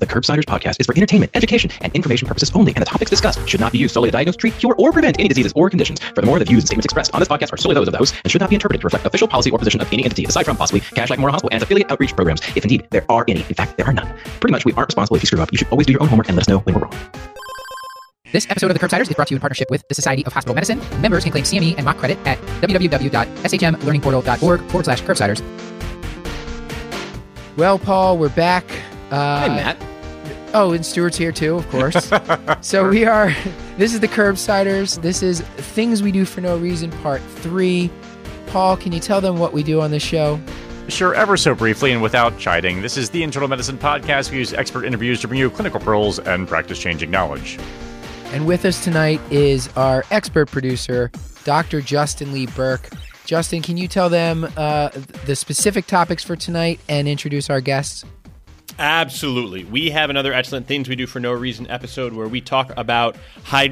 The Curbsiders podcast is for entertainment, education, and information purposes only, and the topics discussed should not be used solely to diagnose, treat, cure, or prevent any diseases or conditions. Furthermore, the views and statements expressed on this podcast are solely those of the host and should not be interpreted to reflect official policy or position of any entity, aside from possibly Kashlak Memorial Hospital and affiliate outreach programs, if indeed there are any. In fact, there are none. Pretty much, we aren't responsible if you screw up. You should always do your own homework and let us know when we're wrong. This episode of The Curbsiders is brought to you in partnership with the Society of Hospital Medicine. Members can claim CME and MOC credit at www.shmlearningportal.org forward slash curbsiders. Well, Paul, we're back. Uh, Hi, Matt. Oh, and Stuart's here too, of course. so we are, this is The Curbsiders. This is Things We Do For No Reason, Part 3. Paul, can you tell them what we do on this show? Sure, ever so briefly and without chiding, this is the Internal Medicine Podcast. We use expert interviews to bring you clinical pearls and practice changing knowledge. And with us tonight is our expert producer, Dr. Justin Lee Berk. Justin, can you tell them uh, the specific topics for tonight and introduce our guests? Absolutely. We have another excellent Things We Do for No Reason episode where we talk about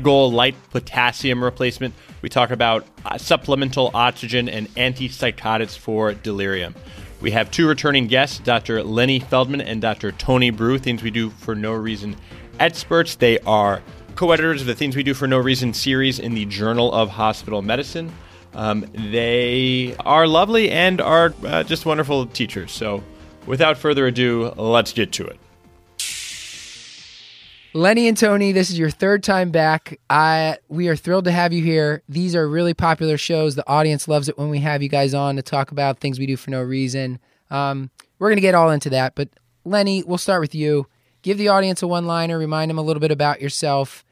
goal light potassium replacement. We talk about uh, supplemental oxygen and antipsychotics for delirium. We have two returning guests, Dr. Lenny Feldman and Dr. Tony Breu, Things We Do for No Reason experts. They are co editors of the Things We Do for No Reason series in the Journal of Hospital Medicine. Um, they are lovely and are uh, just wonderful teachers. So, without further ado, let's get to it. Lenny and Tony, this is your third time back. I we are thrilled to have you here. These are really popular shows. The audience loves it when we have you guys on to talk about things we do for no reason. Um, we're gonna get all into that, but Lenny, we'll start with you. Give the audience a one-liner, remind them a little bit about yourself,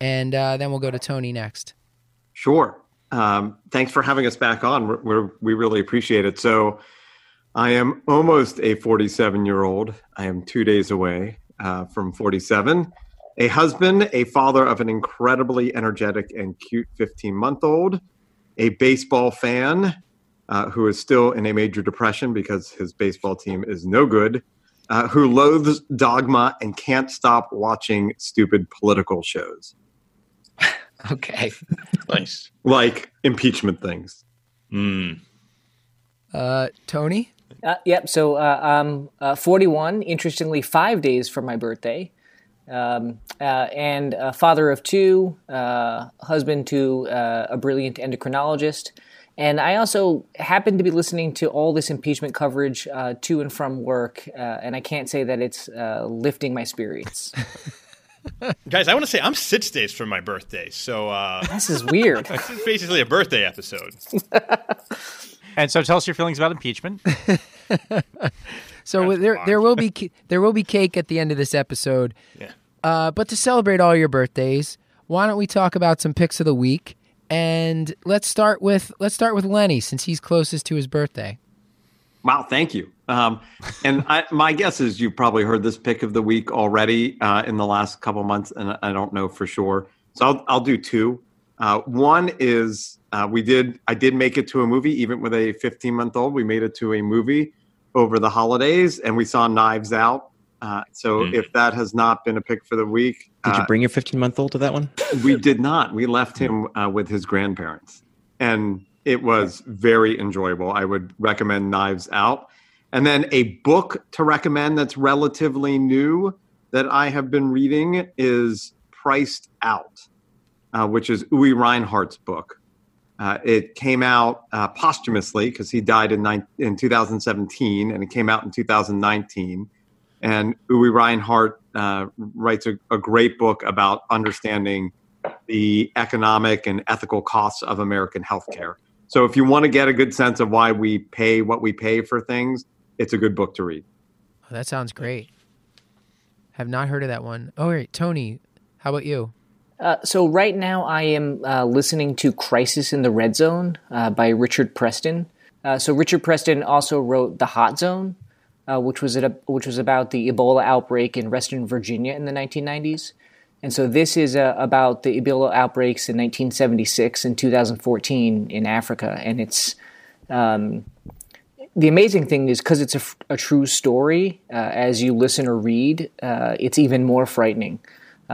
and uh, then we'll go to Tony next. Sure. Um, thanks for having us back on. We're, we're, we really appreciate it. So, I am almost a 47 year old. I am two days away uh, from 47. A husband, a father of an incredibly energetic and cute 15 month old, a baseball fan uh, who is still in a major depression because his baseball team is no good, uh, who loathes dogma and can't stop watching stupid political shows Okay. Nice. like impeachment things. Mm. Uh, Tony. Uh, yep. So uh, I'm uh, 41. Interestingly, five days from my birthday, um, uh, and a father of two, uh, husband to uh, a brilliant endocrinologist. And I also happen to be listening to all this impeachment coverage uh, to and from work, uh, and I can't say that it's uh, lifting my spirits. Guys, I want to say I'm six days from my birthday, so uh, this is weird. this is basically a birthday episode. And so tell us your feelings about impeachment. So That's there fine. there will be there will be cake at the end of this episode. Yeah. Uh, but to celebrate all your birthdays, why don't we talk about some picks of the week? And let's start with let's start with Lenny since he's closest to his birthday. Wow, thank you. Um, and I, my guess is you've probably heard this pick of the week already uh, in the last couple months, and I don't know for sure. So I'll, I'll do two. Uh, one is uh, we did I did make it to a movie, even with a 15 month old. We made it to a movie over the holidays, and we saw Knives Out. Uh, so Mm. if that has not been a pick for the week, Did you uh, bring your 15 month old to that one? we did not. We left him uh, with his grandparents, and it was very enjoyable. I would recommend Knives Out. And then a book to recommend that's relatively new that I have been reading is Priced Out, uh, which is Uwe Reinhardt's book. Uh, it came out uh, posthumously because he died in, nine, in 2017, and it came out in 2019. And Uwe Reinhardt uh, writes a, a great book about understanding the economic and ethical costs of American healthcare. So, if you want to get a good sense of why we pay what we pay for things, it's a good book to read. Oh, that sounds great. Have not heard of that one. Oh wait, Tony, how about you? Uh, so right now I am uh, listening to Crisis in the Red Zone uh, by Richard Preston. Uh, so Richard Preston also wrote The Hot Zone, uh, which was it, which was about the Ebola outbreak in Western Virginia in the 1990s. And so this is about the Ebola outbreaks in 1976 and 2014 in Africa, and it's um, the amazing thing is because it's a true story. As you listen or read, it's even more frightening.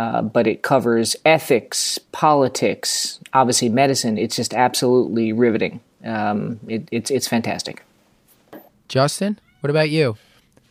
Uh, but it covers ethics, politics, obviously medicine. It's just absolutely riveting. Um, it, it's it's fantastic. Justin, what about you?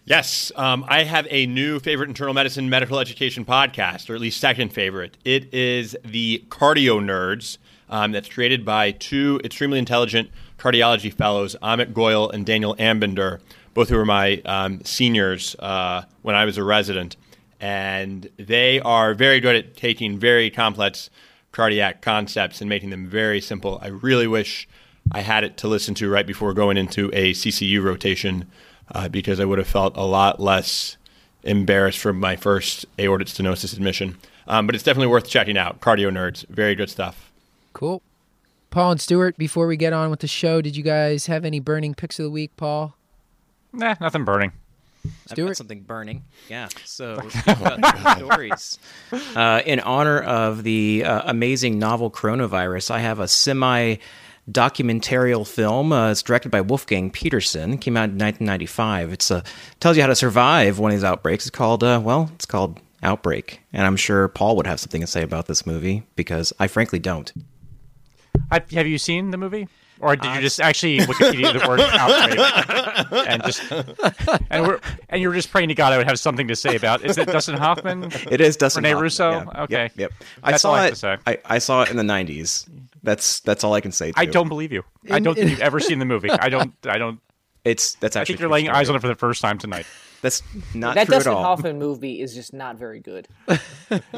Yes, um, I have a new favorite internal medicine medical education podcast, or at least second favorite. It is the Cardio Nerds. Um, that's created by two extremely intelligent cardiology fellows, Amit Goyal and Daniel Ambinder, both who were my um, seniors uh, when I was a resident. And they are very good at taking very complex cardiac concepts and making them very simple. I really wish I had it to listen to right before going into a CCU rotation uh, because I would have felt a lot less embarrassed from my first aortic stenosis admission. Um, but it's definitely worth checking out. Cardio Nerds, very good stuff. Cool. Paul and Stuart, before we get on with the show, did you guys have any burning picks of the week, Paul? Nah, nothing burning. I've got something burning. Yeah. So stories. Uh, in honor of the uh, amazing novel coronavirus, I have a semi documentarial film. Uh, it's directed by Wolfgang Petersen. Came out in 1995. It's uh, tells you how to survive one of these outbreaks. It's called uh, well, it's called Outbreak, and I'm sure Paul would have something to say about this movie because I frankly don't. I, have you seen the movie? Or did you just actually Wikipedia the word outbreak and just and we're and you're just praying to God I would have something to say about? Is it Dustin Hoffman? It is Dustin Rene Hoffman, Russo. yeah. Okay, Yep. yep. I saw I it. say. I, I saw it in the '90s. That's that's all I can say. I too. don't believe you. I don't in- think you've ever seen the movie. I don't. I don't. It's that's actually. I think you're laying eyes on it for the first time tonight. That's not that true Dustin at all. Hoffman movie is just not very good.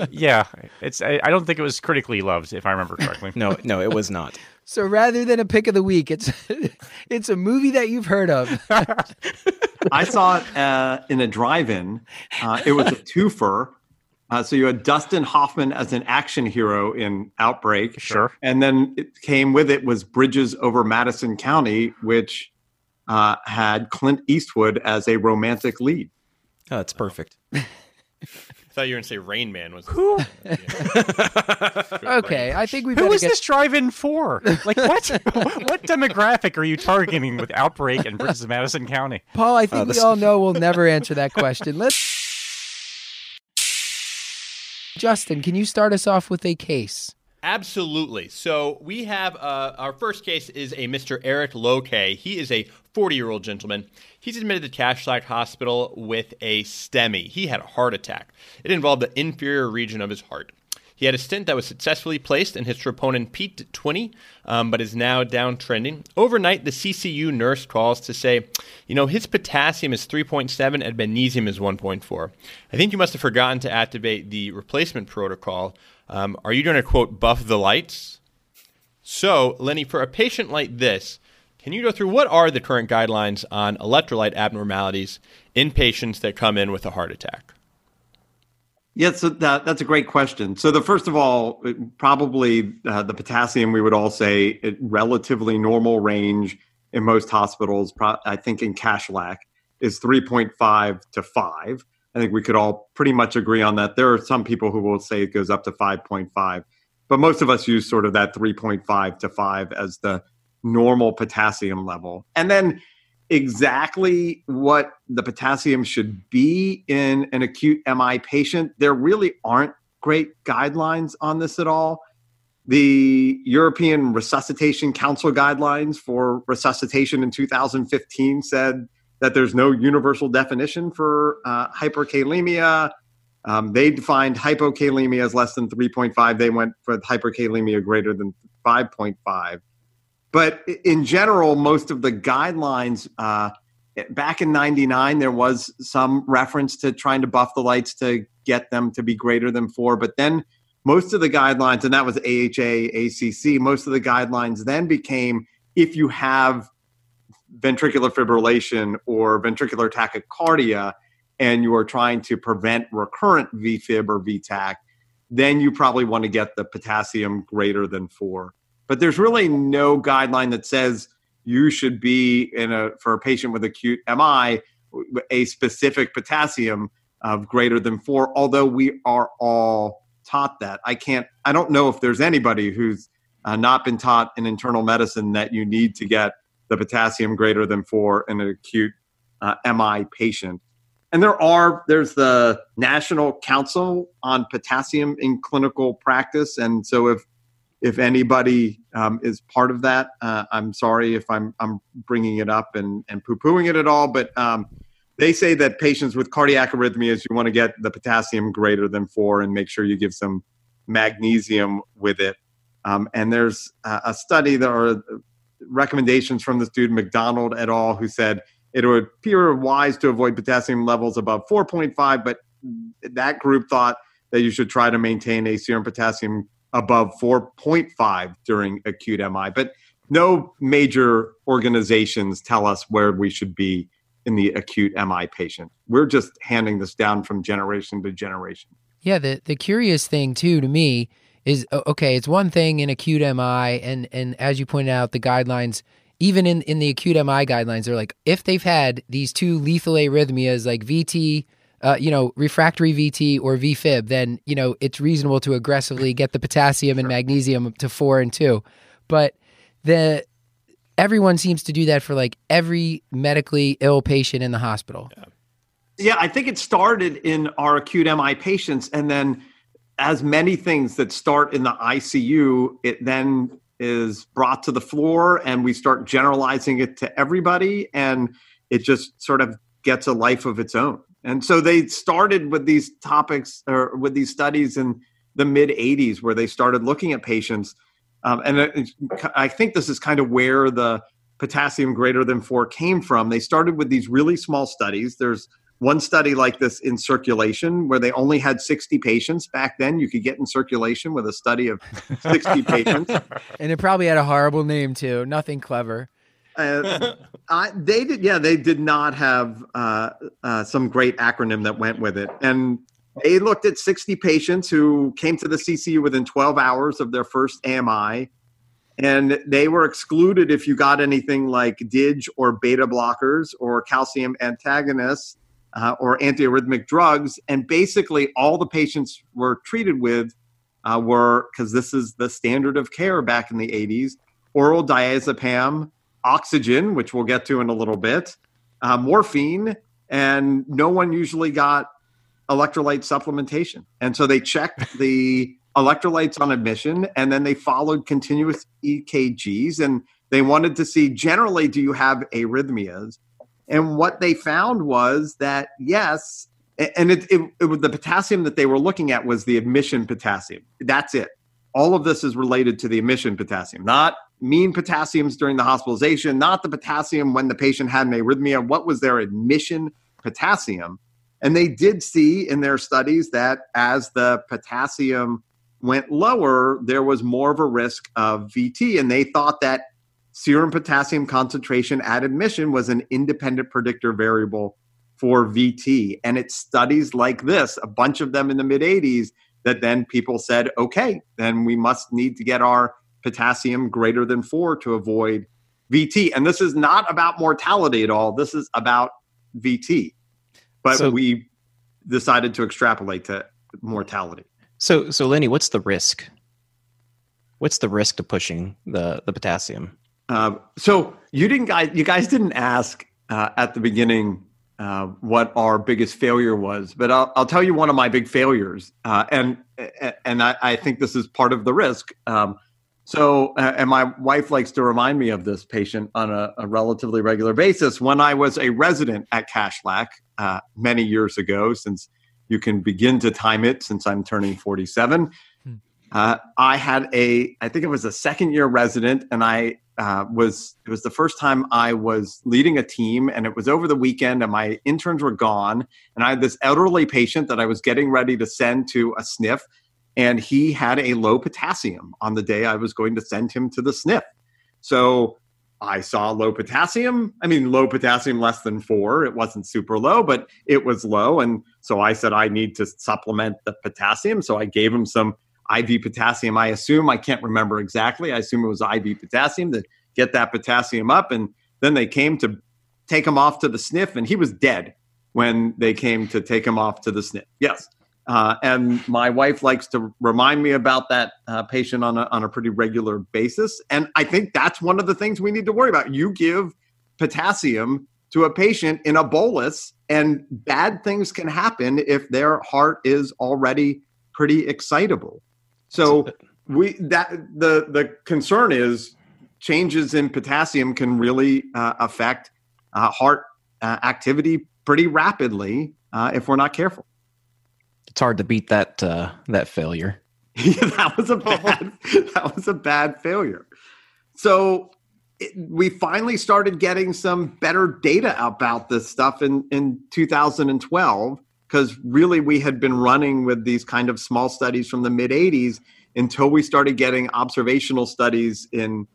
Yeah, it's. I, I don't think it was critically loved, if I remember correctly. No, no, it was not. So rather than a pick of the week, it's it's a movie that you've heard of. I saw it uh, in a drive-in. Uh, it was a twofer. Uh, so you had Dustin Hoffman as an action hero in Outbreak, Sure. and then it came with it was Bridges over Madison County, which uh, had Clint Eastwood as a romantic lead. Oh, it's perfect. I thought you were going to say Rain Man was. Who? Okay, I think we Who better is get. this drive-in for? Like what? what demographic are you targeting with Outbreak and Bridges of Madison County? Paul, I think uh, we this- all know we'll never answer that question. Let's. Justin, can you start us off with a case? Absolutely. So we have uh, our first case is a Mr. Eric Loke. He is a 40 year old gentleman. He's admitted to Kashlak Hospital with a STEMI. He had a heart attack. It involved the inferior region of his heart. He had a stent that was successfully placed, and his troponin peaked at 20, um, but is now downtrending. Overnight, the CCU nurse calls to say, you know, his potassium is 3.7 and magnesium is 1.4. I think you must have forgotten to activate the replacement protocol. Um, are you going to quote buff the lights? So, Lenny, for a patient like this, can you go through what are the current guidelines on electrolyte abnormalities in patients that come in with a heart attack? Yeah, so that that's a great question. So the first of all, probably uh, the potassium we would all say it relatively normal range in most hospitals. Pro- I think in cash Kashlak is three point five to five. I think we could all pretty much agree on that. There are some people who will say it goes up to five point five, but most of us use sort of that three point five to five as the normal potassium level, and then exactly what the potassium should be in an acute MI patient, there really aren't great guidelines on this at all. The European Resuscitation Council guidelines for resuscitation in 2015 said that there's no universal definition for uh, hyperkalemia. Um, they defined hypokalemia as less than 3.5. They went for hyperkalemia greater than 5.5 but in general, most of the guidelines uh, back in '99, there was some reference to trying to buff the lights to get them to be greater than four. But then most of the guidelines, and that was AHA, ACC, most of the guidelines then became if you have ventricular fibrillation or ventricular tachycardia and you are trying to prevent recurrent VFib or VTAC, then you probably want to get the potassium greater than four but there's really no guideline that says you should be in a for a patient with acute MI a specific potassium of greater than four. Although we are all taught that, I can't. I don't know if there's anybody who's uh, not been taught in internal medicine that you need to get the potassium greater than four in an acute uh, MI patient. And there are there's the National Council on Potassium in Clinical Practice, and so if if anybody um, is part of that, uh, I'm sorry if I'm I'm bringing it up and and poo pooing it at all, but um, they say that patients with cardiac arrhythmias, you want to get the potassium greater than four and make sure you give some magnesium with it. Um, and there's a study, there are recommendations from this dude, McDonald et al., who said it would appear wise to avoid potassium levels above 4.5, but that group thought that you should try to maintain a serum potassium above 4.5 during acute MI. But no major organizations tell us where we should be in the acute MI patient. We're just handing this down from generation to generation. Yeah, the the curious thing too to me is okay, it's one thing in acute MI and and as you pointed out the guidelines even in in the acute MI guidelines they're like if they've had these two lethal arrhythmias like VT uh, you know, refractory VT or VFib, then, you know, it's reasonable to aggressively get the potassium and magnesium to four and two. But the everyone seems to do that for like every medically ill patient in the hospital. Yeah. yeah, I think it started in our acute MI patients, and then as many things that start in the ICU, it then is brought to the floor, and we start generalizing it to everybody, and it just sort of gets a life of its own. And so they started with these topics or with these studies in the mid 80s where they started looking at patients. Um, and I think this is kind of where the potassium greater than four came from. They started with these really small studies. There's one study like this in circulation where they only had 60 patients back then you could get in circulation with a study of 60 patients and it probably had a horrible name too nothing clever uh, I, they did, yeah, they did not have uh, uh, some great acronym that went with it. And they looked at 60 patients who came to the CCU within 12 hours of their first AMI. And they were excluded if you got anything like DIG or beta blockers or calcium antagonists uh, or antiarrhythmic drugs. And basically, all the patients were treated with uh, were, because this is the standard of care back in the 80s, oral diazepam oxygen, which we'll get to in a little bit, uh, morphine, and no one usually got electrolyte supplementation. And so they checked the electrolytes on admission and then they followed continuous EKGs and they wanted to see generally do you have arrhythmias? And what they found was that yes, and it, it, it, was the potassium that they were looking at was the admission potassium. That's it. All of this is related to the admission potassium, not mean potassiums during the hospitalization, not the potassium when the patient had an arrhythmia. What was their admission potassium? And they did see in their studies that as the potassium went lower, there was more of a risk of VT. And they thought that serum potassium concentration at admission was an independent predictor variable for VT. And it's studies like this, a bunch of them in the mid 80s, that then people said, okay, then we must need to get our potassium greater than four to avoid VT. And this is not about mortality at all. This is about VT. But so, we decided to extrapolate to mortality. So, so Lenny, what's the risk? What's the risk to pushing the the potassium? Uh, so you didn't guys, you guys didn't ask uh, at the beginning uh, what our biggest failure was, but I'll, I'll tell you one of my big failures, uh, and and I, I, think this is part of the risk. Um, so, uh, and my wife likes to remind me of this patient on a, a relatively regular basis. When I was a resident at Kashlak uh, many years ago, since you can begin to time it since I'm turning 47, hmm. uh, I had a, I think it was a second year resident, and I uh, was, it was the first time I was leading a team, and it was over the weekend, and my interns were gone, and I had this elderly patient that I was getting ready to send to a sniff and he had a low potassium on the day I was going to send him to the SNF. So I saw low potassium. I mean, low potassium less than four. It wasn't super low, but it was low. And so I said, I need to supplement the potassium. So I gave him some IV potassium. I assume, I can't remember exactly. I assume it was IV potassium to get that potassium up. And then they came to take him off to the sniff, and he was dead when they came to take him off to the sniff. Yes. Uh, and my wife likes to remind me about that uh, patient on a, on a pretty regular basis. And I think that's one of the things we need to worry about. You give potassium to a patient in a bolus, and bad things can happen if their heart is already pretty excitable. So we that the the concern is changes in potassium can really uh, affect uh, heart uh, activity pretty rapidly uh, if we're not careful. It's hard to beat that uh, that failure. yeah, that was a bad that was a bad failure. So it, we finally started getting some better data about this stuff in in 2012 because really we had been running with these kind of small studies from the mid 80s until we started getting observational studies in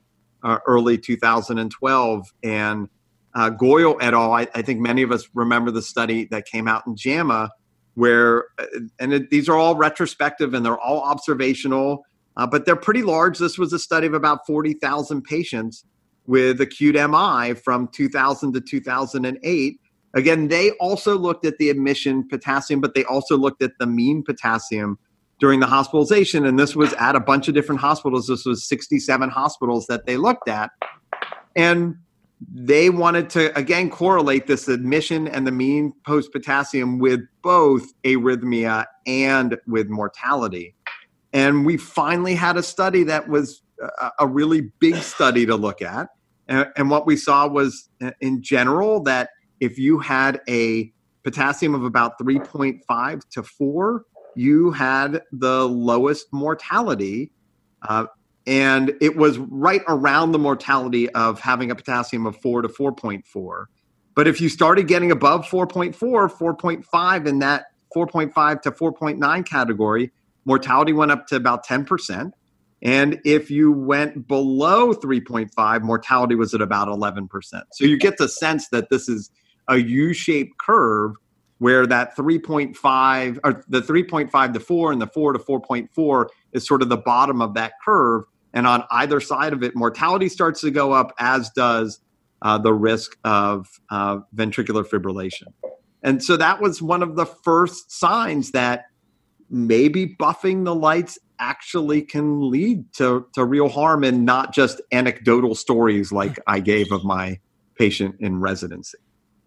uh, early 2012 and uh, Goyal et al. I, I, think many of us remember the study that came out in JAMA, where uh, and it, these are all retrospective and they're all observational, uh, but they're pretty large. This was a study of about 40,000 patients with acute MI from 2000 to 2008. Again, they also looked at the admission potassium, but they also looked at the mean potassium during the hospitalization. And this was at a bunch of different hospitals. This was 67 hospitals that they looked at. And they wanted to again correlate this admission and the mean post potassium with both arrhythmia and with mortality. And we finally had a study that was a, really big study to look at. And, and what we saw was, uh, in general, that if you had a potassium of about 3.5 to 4, you had the lowest mortality. Uh, and it was right around the mortality of having a potassium of 4 to 4.4 but if you started getting above 4.4 4.5 in that 4.5 to 4.9 category mortality went up to about 10% and if you went below 3.5 mortality was at about 11% so you get the sense that this is a u-shaped curve where that 3.5 or the 3.5 to 4 and the 4 to 4.4 is sort of the bottom of that curve and on either side of it, mortality starts to go up, as does uh, the risk of uh, ventricular fibrillation. And so that was one of the first signs that maybe buffing the lights actually can lead to, to real harm and not just anecdotal stories like I gave of my patient in residency.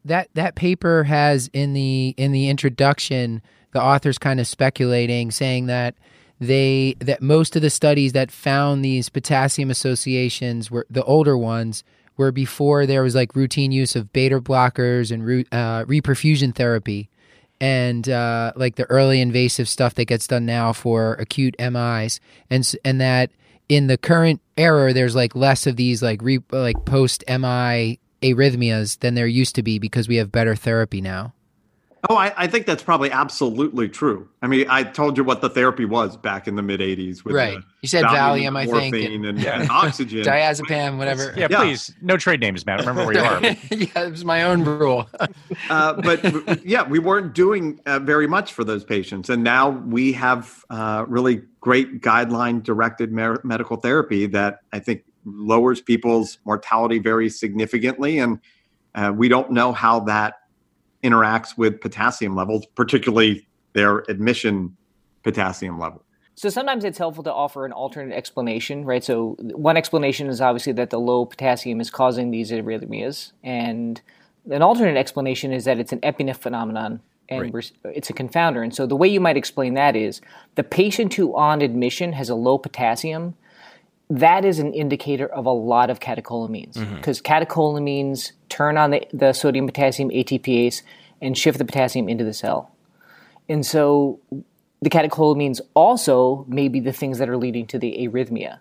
That that paper has in the in the introduction the authors kind of speculating saying that they that most of the studies that found these potassium associations were the older ones were before there was like routine use of beta blockers and uh, reperfusion therapy. And uh, like the early invasive stuff that gets done now for acute MIs and and that in the current era there's like less of these like re, like post MI arrhythmias than there used to be because we have better therapy now. Oh, I, I, think that's probably absolutely true. I mean, I told you what the therapy was back in the mid '80s. right. You said Valium, I think, and, and, yeah. and oxygen, diazepam, whatever. Yeah, yeah, please, no trade names, Matt. Remember where you are. yeah, it was my own rule. uh, but yeah, we weren't doing uh, very much for those patients, and now we have uh, really great guideline-directed mer- medical therapy that I think lowers people's mortality very significantly, and uh, we don't know how that interacts with potassium levels, particularly their admission potassium level. So sometimes it's helpful to offer an alternate explanation, right? So one explanation is obviously that the low potassium is causing these arrhythmias, and an alternate explanation is that it's an EpiNEF phenomenon and right. it's a confounder. And so the way you might explain that is the patient who on admission has a low potassium, that is an indicator of a lot of catecholamines because mm-hmm. catecholamines turn on the, the sodium potassium ATPase and shift the potassium into the cell. And so the catecholamines also may be the things that are leading to the arrhythmia.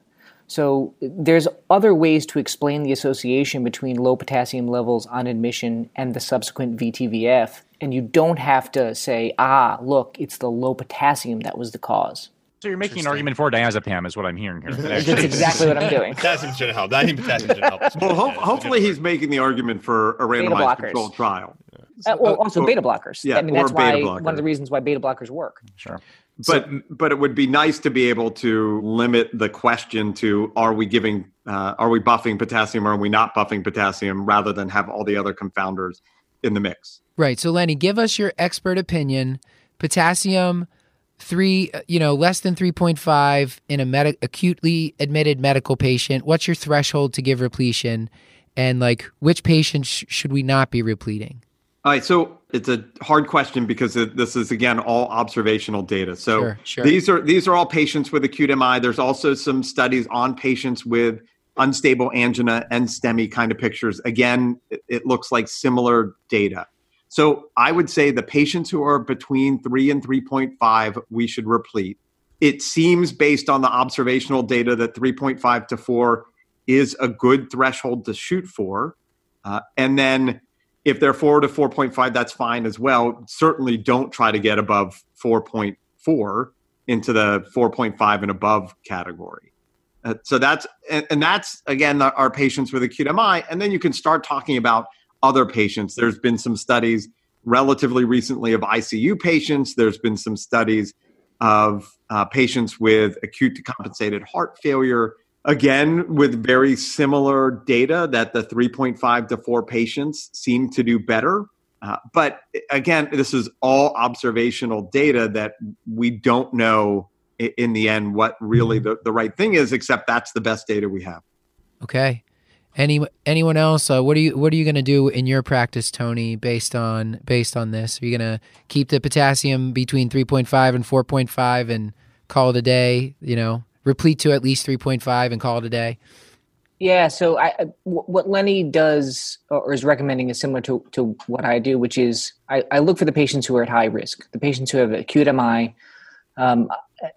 So there's other ways to explain the association between low potassium levels on admission and the subsequent VTVF, and you don't have to say, ah, look, it's the low potassium that was the cause. So you're making an argument for diazepam, is what I'm hearing here. That's exactly what I'm doing. potassium should help. I think potassium should help. well, ho- hopefully he's making the argument for a randomized controlled trial. Uh, well, also beta blockers. Yeah, I mean, that's why blockers. one of the reasons why beta blockers work. Sure. But so, but it would be nice to be able to limit the question to are we giving uh, are we buffing potassium or are we not buffing potassium rather than have all the other confounders in the mix. Right. So Lenny, give us your expert opinion. Potassium three, you know, less than 3.5 in a med- acutely admitted medical patient. What's your threshold to give repletion? And like, which patients sh- should we not be repleting? All right. So it's a hard question because this is again all observational data. So sure, sure. these are these are all patients with acute MI. There's also some studies on patients with unstable angina and STEMI kind of pictures. Again, it, it looks like similar data. So I would say the patients who are between three and 3.5, we should replete. It seems based on the observational data that 3.5 to 4 is a good threshold to shoot for. Uh, and then if they're 4 to 4.5, that's fine as well. Certainly don't try to get above 4.4 into the 4.5 and above category. Uh, so that's and, and, that's again our patients with acute MI, and then you can start talking about other patients. There's been some studies relatively recently of ICU patients. There's been some studies of uh, patients with acute decompensated heart failure. Again, with very similar data that the 3.5 to 4 patients seem to do better. Uh, but again, this is all observational data that we don't know in the end what really the, the right thing is, except that's the best data we have. Okay. Any anyone else? Uh, what are you What are you going to do in your practice, Tony? Based on based on this, are you going to keep the potassium between three point five and four point five and call it a day? You know, replete to at least three point five and call it a day. Yeah. So I, what Lenny does or is recommending is similar to to what I do, which is I, I look for the patients who are at high risk, the patients who have acute MI. Um,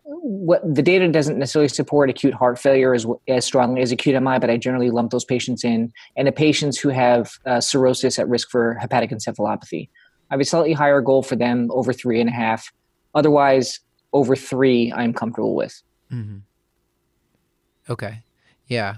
what the data doesn't necessarily support acute heart failure as, as strongly as acute MI, but I generally lump those patients in, and the patients who have uh, cirrhosis at risk for hepatic encephalopathy. I have a slightly higher goal for them, over three and a half. Otherwise, over three, I'm comfortable with. Mm-hmm. Okay. Yeah.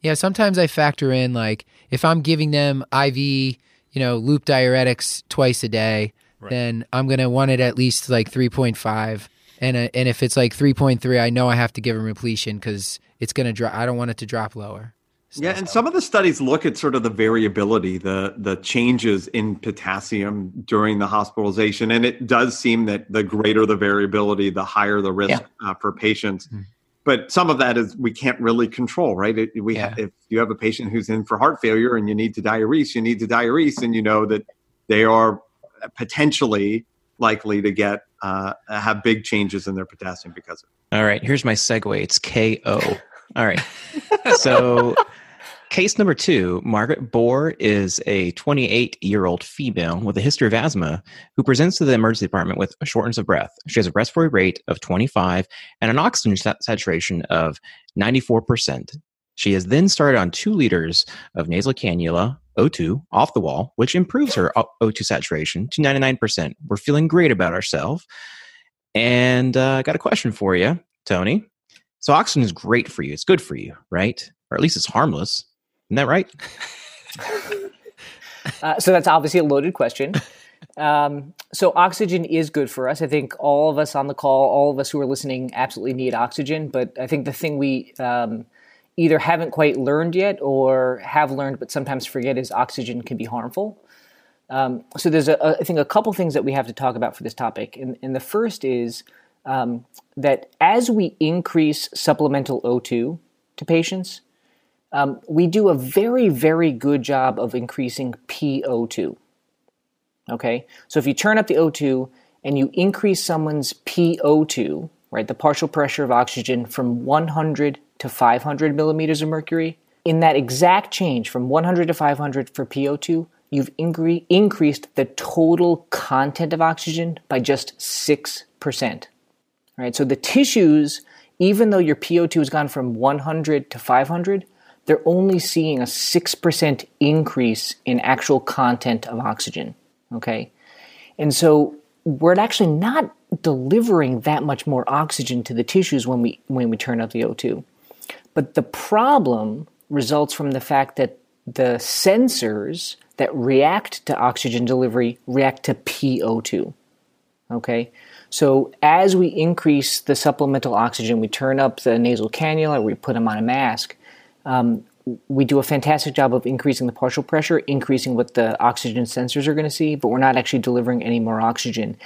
Yeah. Sometimes I factor in like if I'm giving them IV, you know, loop diuretics twice a day, right. then I'm going to want it at least like 3.5 and uh, and if it's like 3.3 i know i have to give them repletion because it's going to drop i don't want it to drop lower so, yeah and some of the studies look at sort of the variability the the changes in potassium during the hospitalization and it does seem that the greater the variability the higher the risk yeah. uh, for patients mm-hmm. but some of that is we can't really control right it, we yeah. if you have a patient who's in for heart failure and you need to diurese you need to diurese and you know that they are potentially likely to get uh, have big changes in their potassium because of it. All right, here's my segue. It's KO. All right. so, case number two Margaret Bohr is a 28 year old female with a history of asthma who presents to the emergency department with a shortness of breath. She has a respiratory rate of 25 and an oxygen saturation of 94%. She has then started on two liters of nasal cannula, O2, off the wall, which improves her O2 saturation to 99%. We're feeling great about ourselves. And uh, I got a question for you, Tony. So, oxygen is great for you. It's good for you, right? Or at least it's harmless. Isn't that right? uh, so, that's obviously a loaded question. Um, so, oxygen is good for us. I think all of us on the call, all of us who are listening, absolutely need oxygen. But I think the thing we um, either haven't quite learned yet or have learned but sometimes forget is oxygen can be harmful. Um, so there's a, a, I think a couple things that we have to talk about for this topic, and, and the first is um, that as we increase supplemental O2 to patients, um, we do a very very good job of increasing PO2. Okay, so if you turn up the O2 and you increase someone's PO2, right, the partial pressure of oxygen from 100 to 500 millimeters of mercury. In that exact change from 100 to 500 for PO2, you've incre- increased the total content of oxygen by just 6%. Right? So the tissues, even though your PO2 has gone from 100 to 500, they're only seeing a 6% increase in actual content of oxygen. Okay? And so we're actually not delivering that much more oxygen to the tissues when we when we turn up the O2. But the problem results from the fact that the sensors that react to oxygen delivery react to PO2. Okay? So as we increase the supplemental oxygen, we turn up the nasal cannula, we put them on a mask, um, we do a fantastic job of increasing the partial pressure, increasing what the oxygen sensors are going to see, but we're not actually delivering any more oxygen.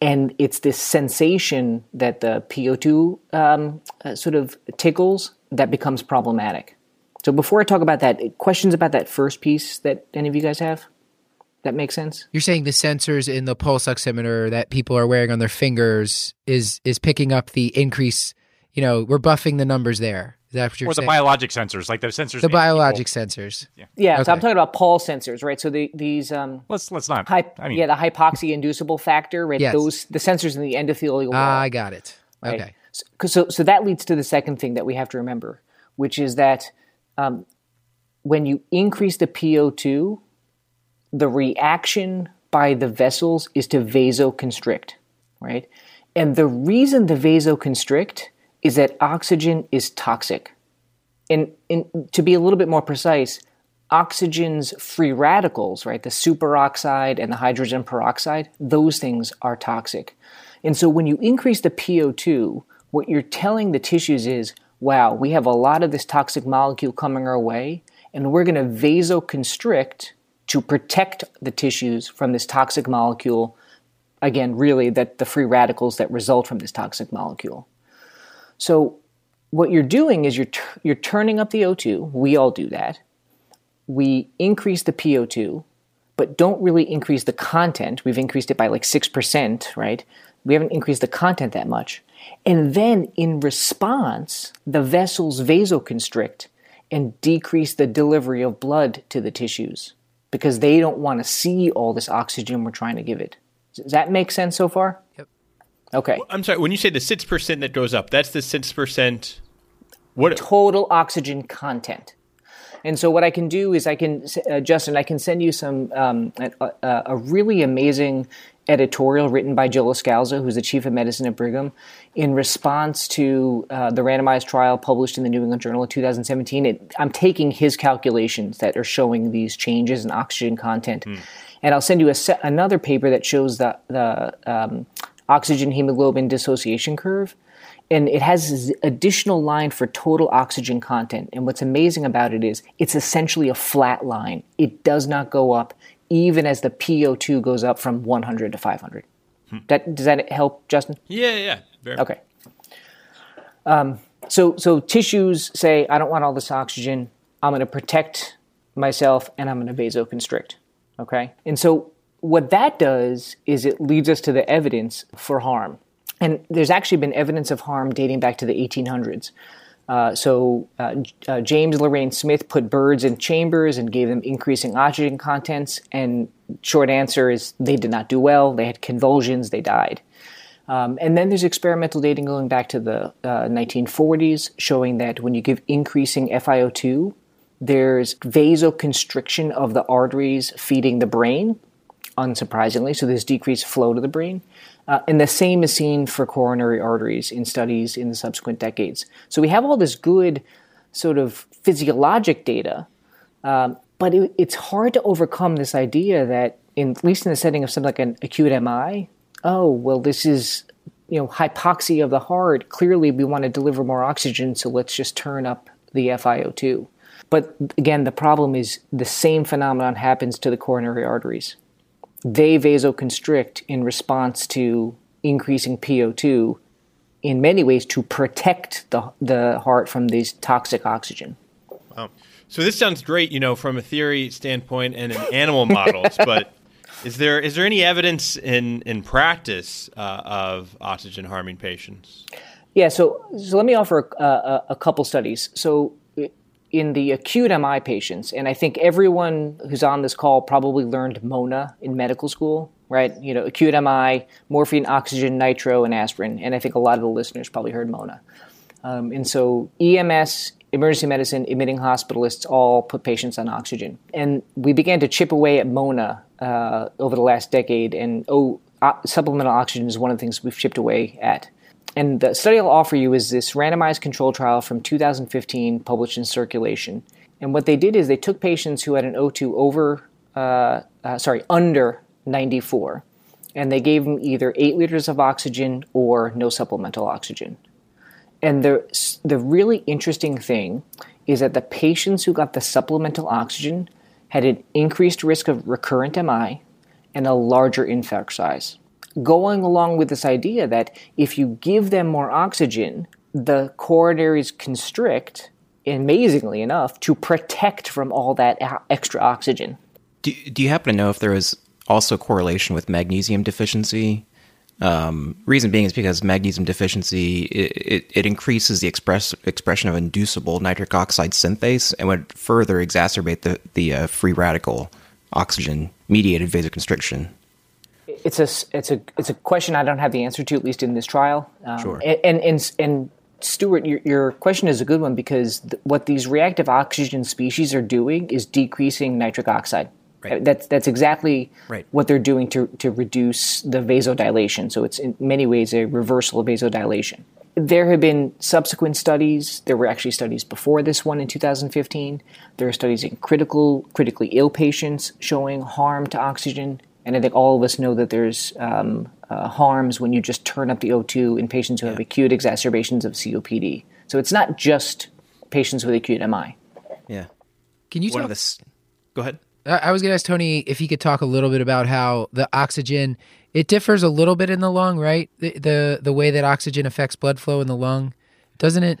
And it's this sensation that the PO2 um, uh, sort of tickles that becomes problematic. So before I talk about that, questions about that first piece that any of you guys have? That makes sense. You're saying the sensors in the pulse oximeter that people are wearing on their fingers is is picking up the increase. You know, we're buffing the numbers there. Is that what you're saying? or the biologic sensors, like the sensors. the biologic people. sensors. Yeah, Yeah. so I'm talking about pulse sensors, right? So the, these um, Let's let's not. hy- I mean, yeah, the hypoxia inducible factor, right? Yes. Those the sensors in the endothelial wall. Ah, I got it. right? Okay. So, so that leads to the second thing that we have to remember, which is that um, when you increase the PO2, the reaction by the vessels is to vasoconstrict, right? And the reason the vasoconstrict is that oxygen is toxic. And, and to be a little bit more precise, oxygen's free radicals, right, the superoxide and the hydrogen peroxide, those things are toxic. And so when you increase the PO2, what you're telling the tissues is, wow, we have a lot of this toxic molecule coming our way, and we're going to vasoconstrict to protect the tissues from this toxic molecule. Again, really, that the free radicals that result from this toxic molecule. So, what you're doing is you're, t- you're turning up the O2. We all do that. We increase the PO2, but don't really increase the content. We've increased it by like 6%, right? We haven't increased the content that much. And then in response, the vessels vasoconstrict and decrease the delivery of blood to the tissues because they don't want to see all this oxygen we're trying to give it. Does that make sense so far? Yep. Okay. I'm sorry. When you say the six percent that goes up, that's the six percent. What? total oxygen content. And so what I can do is I can, uh, Justin, I can send you some um, a, a, a really amazing editorial written by Joe Loscalzo, who's the chief of medicine at Brigham, in response to uh, the randomized trial published in the New England Journal of 2017. It, I'm taking his calculations that are showing these changes in oxygen content, and I'll send you another paper that shows the the um, oxygen hemoglobin dissociation curve and it has this additional line for total oxygen content. And what's amazing about it is it's essentially a flat line. It does not go up even as the PO2 goes up from 100 to 500. That does that help, Justin? Yeah, yeah. Very Okay. Um, so so tissues say, I don't want all this oxygen. I'm going to protect myself and I'm going to vasoconstrict. Okay. And so what that does is it leads us to the evidence for harm. And there's actually been evidence of harm dating back to the 1800s. Uh, so uh, uh, James Lorrain Smith put birds in chambers and gave them increasing oxygen contents. And short answer is they did not do well. They had convulsions. They died. Um, and then there's experimental data going back to the uh, 1940s showing that when you give increasing FiO2, there's vasoconstriction of the arteries feeding the brain, unsurprisingly. So there's decreased flow to the brain. Uh, and the same is seen for coronary arteries in studies in the subsequent decades. So we have all this good sort of physiologic data, um, but it, it's hard to overcome this idea that, in, at least in the setting of something like an acute MI, oh, well, this is you know hypoxia of the heart. Clearly, we want to deliver more oxygen, so let's just turn up the FiO2. But again, the problem is the same phenomenon happens to the coronary arteries they vasoconstrict in response to increasing PO2 in many ways to protect the, the heart from these toxic oxygen. Wow. So this sounds great, you know, from a theory standpoint and in animal models, but is there is there any evidence in in practice uh, of oxygen harming patients? Yeah, so so let me offer a, a, a couple studies. So in the acute MI patients, and I think everyone who's on this call probably learned MONA in medical school, right? You know, acute MI, morphine, oxygen, nitro, and aspirin. And I think a lot of the listeners probably heard MONA. Um, and so EMS, emergency medicine, admitting hospitalists all put patients on oxygen. And we began to chip away at MONA uh, over the last decade, and oh, supplemental oxygen is one of the things we've chipped away at. And the study I'll offer you is this randomized control trial from 2015 published in Circulation. And what they did is they took patients who had an O2 over, uh, uh, sorry, under 94, and they gave them either 8 liters of oxygen or no supplemental oxygen. And the, the really interesting thing is that the patients who got the supplemental oxygen had an increased risk of recurrent MI and a larger infarct size going along with this idea that if you give them more oxygen, the coronaries constrict, amazingly enough, to protect from all that extra oxygen. Do, do you happen to know if there is also correlation with magnesium deficiency Um, reason being is because magnesium deficiency it, it, it increases the express expression of inducible nitric oxide synthase and would further exacerbate the the uh, free radical oxygen mediated vasoconstriction. It's a it's a it's a question I don't have the answer to at least in this trial. Um, Sure. And and and, and Stuart, your, your question is a good one because th- what these reactive oxygen species are doing is decreasing nitric oxide. Right. That's that's exactly Right. what they're doing to to reduce the vasodilation. So it's in many ways a reversal of vasodilation. There have been subsequent studies. There were actually studies before this one in 2015. There are studies in critical, critically ill patients showing harm to oxygen. And I think all of us know that there's um, uh, harms when you just turn up the O2 in patients who have acute exacerbations of COPD. So it's not just patients with acute MI. Yeah. Can you One talk? this. Go ahead. I I was going to ask Tony if he could talk a little bit about how the oxygen it differs a little bit in the lung, right? The the, the way that oxygen affects blood flow in the lung, doesn't it?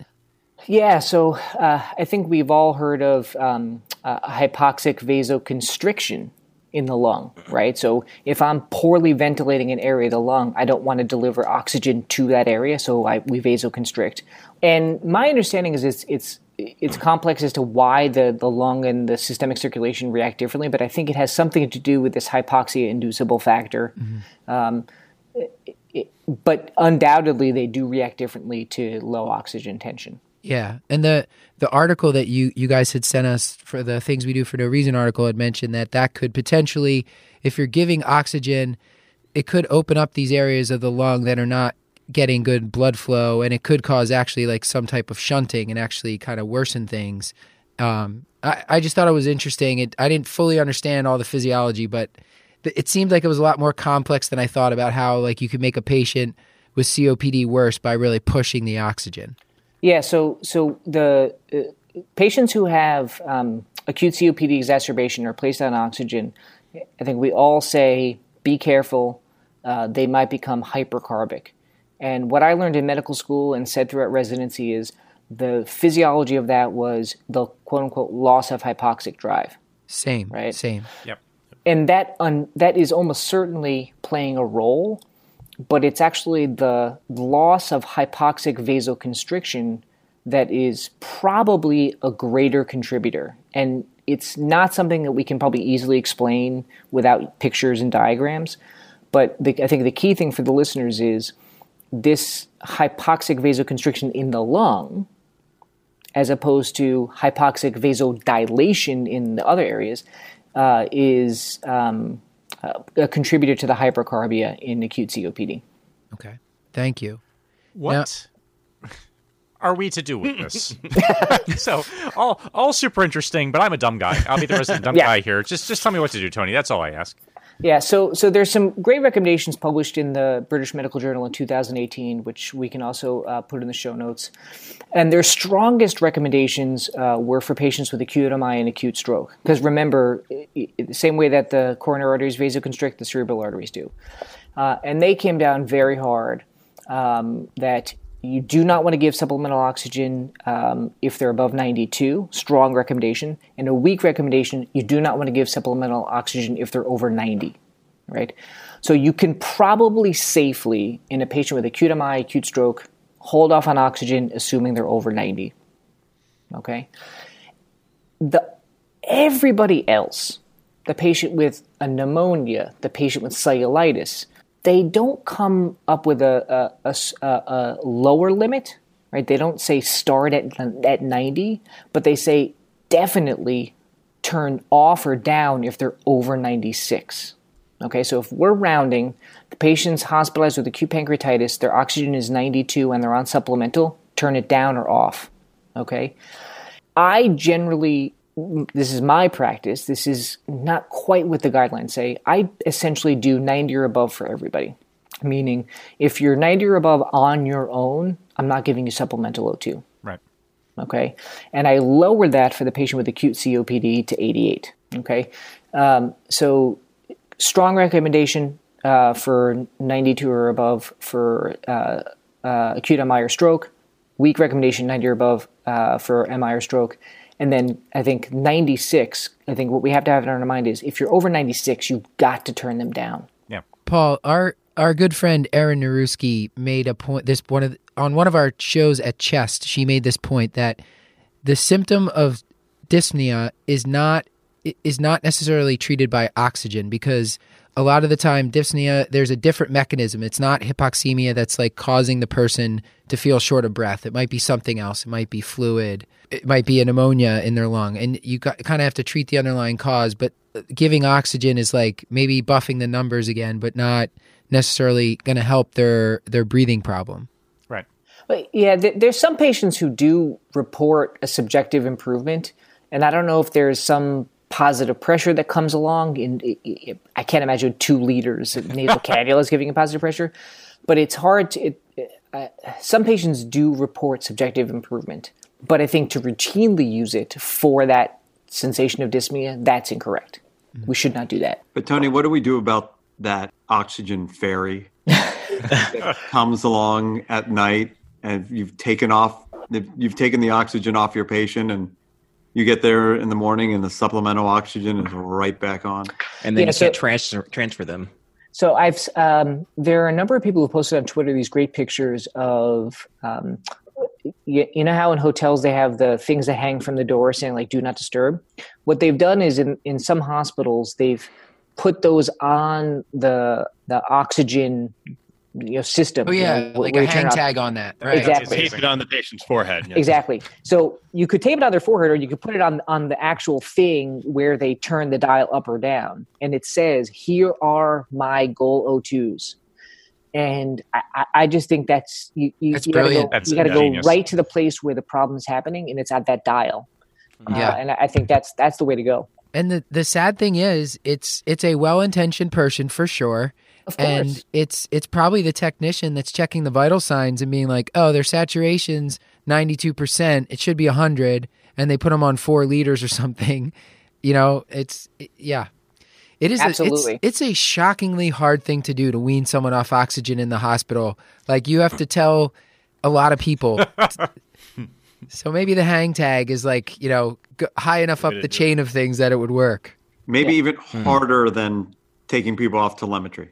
Yeah, so uh, I think we've all heard of um, uh, hypoxic vasoconstriction in the lung, right? So if I'm poorly ventilating an area of the lung, I don't want to deliver oxygen to that area, so I, we vasoconstrict. And my understanding is it's it's it's complex as to why the, the lung and the systemic circulation react differently, but I think it has something to do with this hypoxia inducible factor. Um, it- but undoubtedly, they do react differently to low oxygen tension. Yeah, and the the article that you you guys had sent us for the things we do for no reason article had mentioned that that could potentially, if you're giving oxygen, it could open up these areas of the lung that are not getting good blood flow, and it could cause actually like some type of shunting and actually kind of worsen things. Um, I I just thought it was interesting. It I didn't fully understand all the physiology, but it seemed like it was a lot more complex than I thought about how like you could make a patient with COPD worse by really pushing the oxygen. Yeah, so so the uh, patients who have um, acute COPD exacerbation are placed on oxygen. I think we all say, be careful. Uh, they might become hypercarbic. And what I learned in medical school and said throughout residency is the physiology of that was the quote unquote loss of hypoxic drive. Same, Right. Same. Yep. and that un, that is almost certainly playing a role, but it's actually the loss of hypoxic vasoconstriction that is probably a greater contributor, and it's not something that we can probably easily explain without pictures and diagrams. But the, I think the key thing for the listeners is this hypoxic vasoconstriction in the lung, as opposed to hypoxic vasodilation in the other areas, uh, is um, Uh, a contributor to the hypercarbia in acute COPD. Okay. Thank you. What are we to do with this? so all all super interesting, but I'm a dumb guy. I'll be the resident dumb Yeah. guy here. Just just tell me what to do, Tony. That's all I ask. Yeah, so so there's some great recommendations published in the British Medical Journal in 2018, which we can also uh, put in the show notes. And their strongest recommendations uh, were for patients with acute MI and acute stroke. Because remember, the same way that the coronary arteries vasoconstrict, the cerebral arteries do. Uh, and they came down very hard um, that you do not want to give supplemental oxygen um, if they're above 92. Strong recommendation. And a weak recommendation, you do not want to give supplemental oxygen if they're over 90. Right? So you can probably safely, in a patient with acute MI, acute stroke, hold off on oxygen, assuming they're over 90. Okay? The everybody else, the patient with a pneumonia, the patient with cellulitis, they don't come up with a a lower limit, right? They don't say start at, at 90, but they say definitely turn off or down if they're over 96. Okay, so if we're rounding, the patient's hospitalized with acute pancreatitis, their oxygen is 92 and they're on supplemental, turn it down or off. Okay, I generally, this is my practice, this is not quite what the guidelines say. I essentially do 90 or above for everybody. Meaning, if you're 90 or above on your own, I'm not giving you supplemental O2. Right. Okay. And I lower that for the patient with acute COPD to 88. Okay. Um, so, strong recommendation uh, for 92 or above for uh, uh, acute MI or stroke. Weak recommendation 90 or above uh, for MI or stroke. And then I think 96, I think what we have to have in our mind is if you're over 96, you've got to turn them down. Yeah. Paul, our our good friend Erin Narewski made a point. This one of on one of our shows at Chest. She made this point that the symptom of dyspnea is not is not necessarily treated by oxygen because a lot of the time dyspnea there's a different mechanism. It's not hypoxemia that's like causing the person to feel short of breath. It might be something else. It might be fluid. It might be a pneumonia in their lung. And you kind of have to treat the underlying cause but uh, giving oxygen is like maybe buffing the numbers again but not necessarily going to help their their breathing problem. Right. But yeah, th- there's some patients who do report a subjective improvement, and I don't know if there's some positive pressure that comes along. In i- I can't imagine two liters of nasal cannula is giving a positive pressure, but it's hard to. It, uh, some patients do report subjective improvement, but I think to routinely use it for that sensation of dyspnea, that's incorrect. We should not do that. But Tony, what do we do about that oxygen fairy that comes along at night and you've taken off you've taken the oxygen off your patient and you get there in the morning and the supplemental oxygen is right back on. and then Yeah, you so- can't transfer transfer them. So I've um, there are a number of people who posted on Twitter these great pictures of um, you, you know how in hotels they have the things that hang from the door saying like "Do not disturb." What they've done is in in some hospitals they've put those on the the oxygen you know system. oh you yeah know, like where a you hang on- tag on that right Exactly. Tape it on the patient's forehead. yes. Exactly. So you could tape it on their forehead, or you could put it on on the actual thing where they turn the dial up or down, and it says, "Here are my goal O2s." And I, I- I just think that's you. you That's you gotta brilliant. Go, That's you got to go genius. right to the place where the problem is happening, and it's at that dial. Uh, Yeah. and I I think that's that's the way to go. And the the sad thing is, it's it's a well intentioned person for sure, Of course. and it's it's probably the technician that's checking the vital signs and being like, oh, their saturation's ninety two percent, it should be hundred, and they put them on four liters or something. You know, it's it- yeah, it is. a- Absolutely. it's, it's a shockingly hard thing to do to wean someone off oxygen in the hospital. Like you have to tell a lot of people. so maybe the hang tag is like you know g- high enough up the do chain of things that it would work. Maybe even Hmm. harder than taking people off telemetry.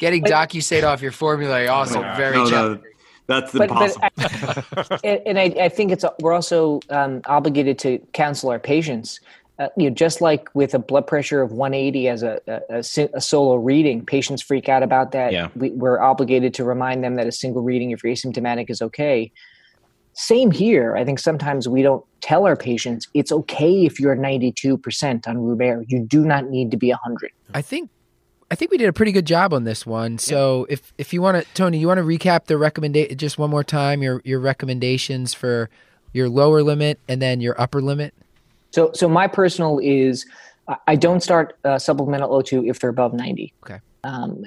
Getting Docusate off your formulary also very no, challenging. no, that's But- but impossible. and, and I, I think it's we're also um, obligated to counsel our patients. Uh, you know, just like with a blood pressure of 180 as a, a, a, solo reading, patients freak out about that. Yeah. We, we're obligated to remind them that a single reading, if you're asymptomatic, is okay. Same here. I think sometimes we don't tell our patients it's okay if you're 92% on room air. You do not need to be 100. I think I think we did a pretty good job on this one. So if if you want to, Tony, you want to recap the recommendation just one more time your your recommendations for your lower limit and then your upper limit. So, so my personal is I- don't start uh, supplemental O2 if they're above 90. Okay. Um,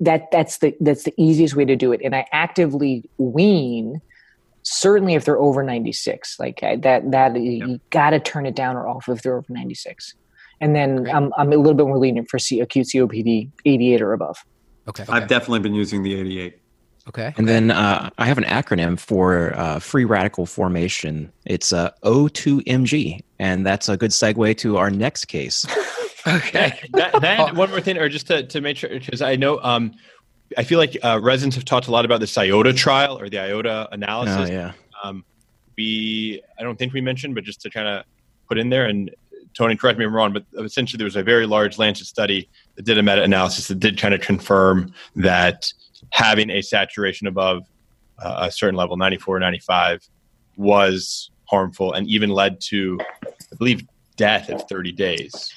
that that's the that's the easiest way to do it, and I actively wean. Certainly, if they're over 96, like I, that, that you got to turn it down or off if they're over 96. And then Great. I'm, I'm a little bit more lenient for C- acute COPD 88 or above. Okay. I've definitely been using the 88. okay. And then uh, I have an acronym for uh, free radical formation. It's uh, O2MG, and that's a good segue to our next case. Okay. that, that one more thing, or just to, to make sure, because I know, um, I feel like uh, residents have talked a lot about this IOTA trial or the IOTA analysis. Oh yeah. Um, we, I don't think we mentioned, but just to kind of put in there, and Tony, correct me if I'm wrong, but essentially there was a very large Lancet study that did a meta-analysis that did kind of confirm that having a saturation above uh, a certain level, 94 or 95, was harmful and even led to, I believe, death at 30 days.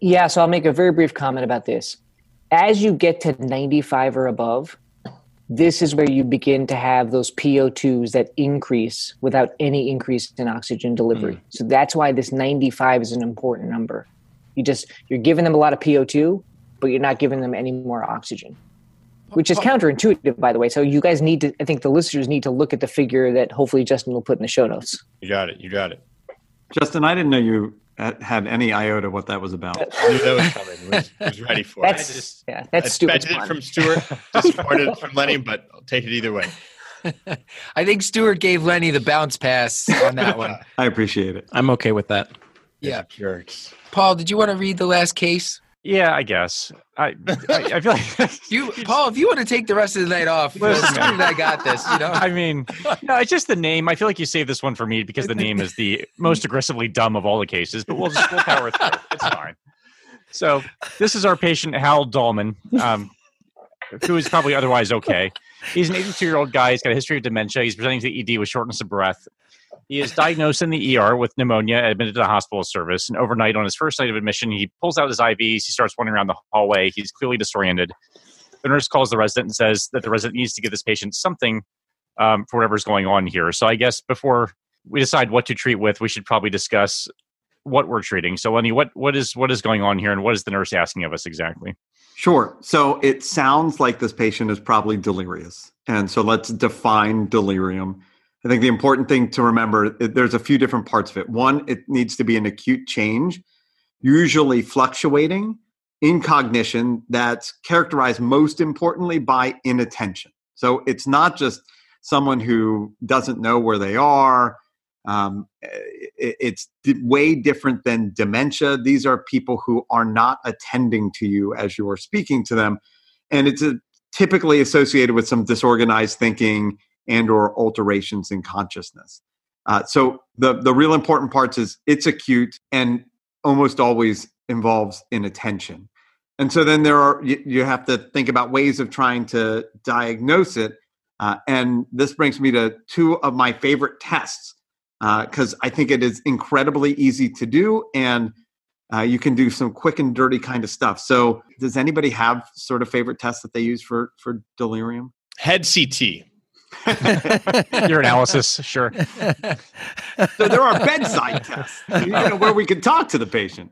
Yeah, so I'll make a very brief comment about this. As you get to 95 or above, this is where you begin to have those PO2s that increase without any increase in oxygen delivery. Mm. So that's why this 95 is an important number. You just you're giving them a lot of PO2, but you're not giving them any more oxygen. Which is oh. counterintuitive, by the way. So you guys need to I think the listeners need to look at the figure that hopefully Justin will put in the show notes. You got it. You got it. Justin, I didn't know you had had any iota what that was about. I knew that was coming. Was, was ready for it. That's yeah, that's I stupid. expected it from Stuart, disappointed from Lenny, but I'll take it either way. I think Stewart gave Lenny the bounce pass on that one. I appreciate it. I'm okay with that. Yeah. Jerks. Paul, did you want to read the last case? Yeah, I guess. I I, I feel like You, Paul, if you want to take the rest of the night off, Listen, I got this, you know. I mean, no, it's just the name. I feel like you saved this one for me because the name is the most aggressively dumb of all the cases, but we'll just we'll power through. It's fine. So this is our patient Hal Dahlman, um, who is probably otherwise okay. He's an 82 year old guy. He's got a history of dementia. He's presenting to the ED with shortness of breath. He is diagnosed in the ER with pneumonia, admitted to the hospital service. And overnight, on his first night of admission, he pulls out his IVs. He starts wandering around the hallway. He's clearly disoriented. The nurse calls the resident and says that the resident needs to give this patient something um, for whatever's going on here. So I guess before we decide what to treat with, we should probably discuss what we're treating. So Lenny, what what is what is going on here, and what is the nurse asking of us exactly? Sure. So it sounds like this patient is probably delirious. And so let's define delirium. I think the important thing to remember there's a few different parts of it. One, it needs to be an acute change, usually fluctuating in cognition that's characterized most importantly by inattention. So it's not just someone who doesn't know where they are. Um, it's way different than dementia. These are people who are not attending to you as you are speaking to them. And it's a, typically associated with some disorganized thinking and or alterations in consciousness. Uh, so the the real important parts is it's acute and almost always involves inattention. And so then there are you, you have to think about ways of trying to diagnose it. Uh, and this brings me to two of my favorite tests because uh, I think it is incredibly easy to do and uh, you can do some quick and dirty kind of stuff. So, does anybody have sort of favorite tests that they use for for delirium? Head CT. Urinalysis, sure. so there are bedside tests, you know, where we can talk to the patient.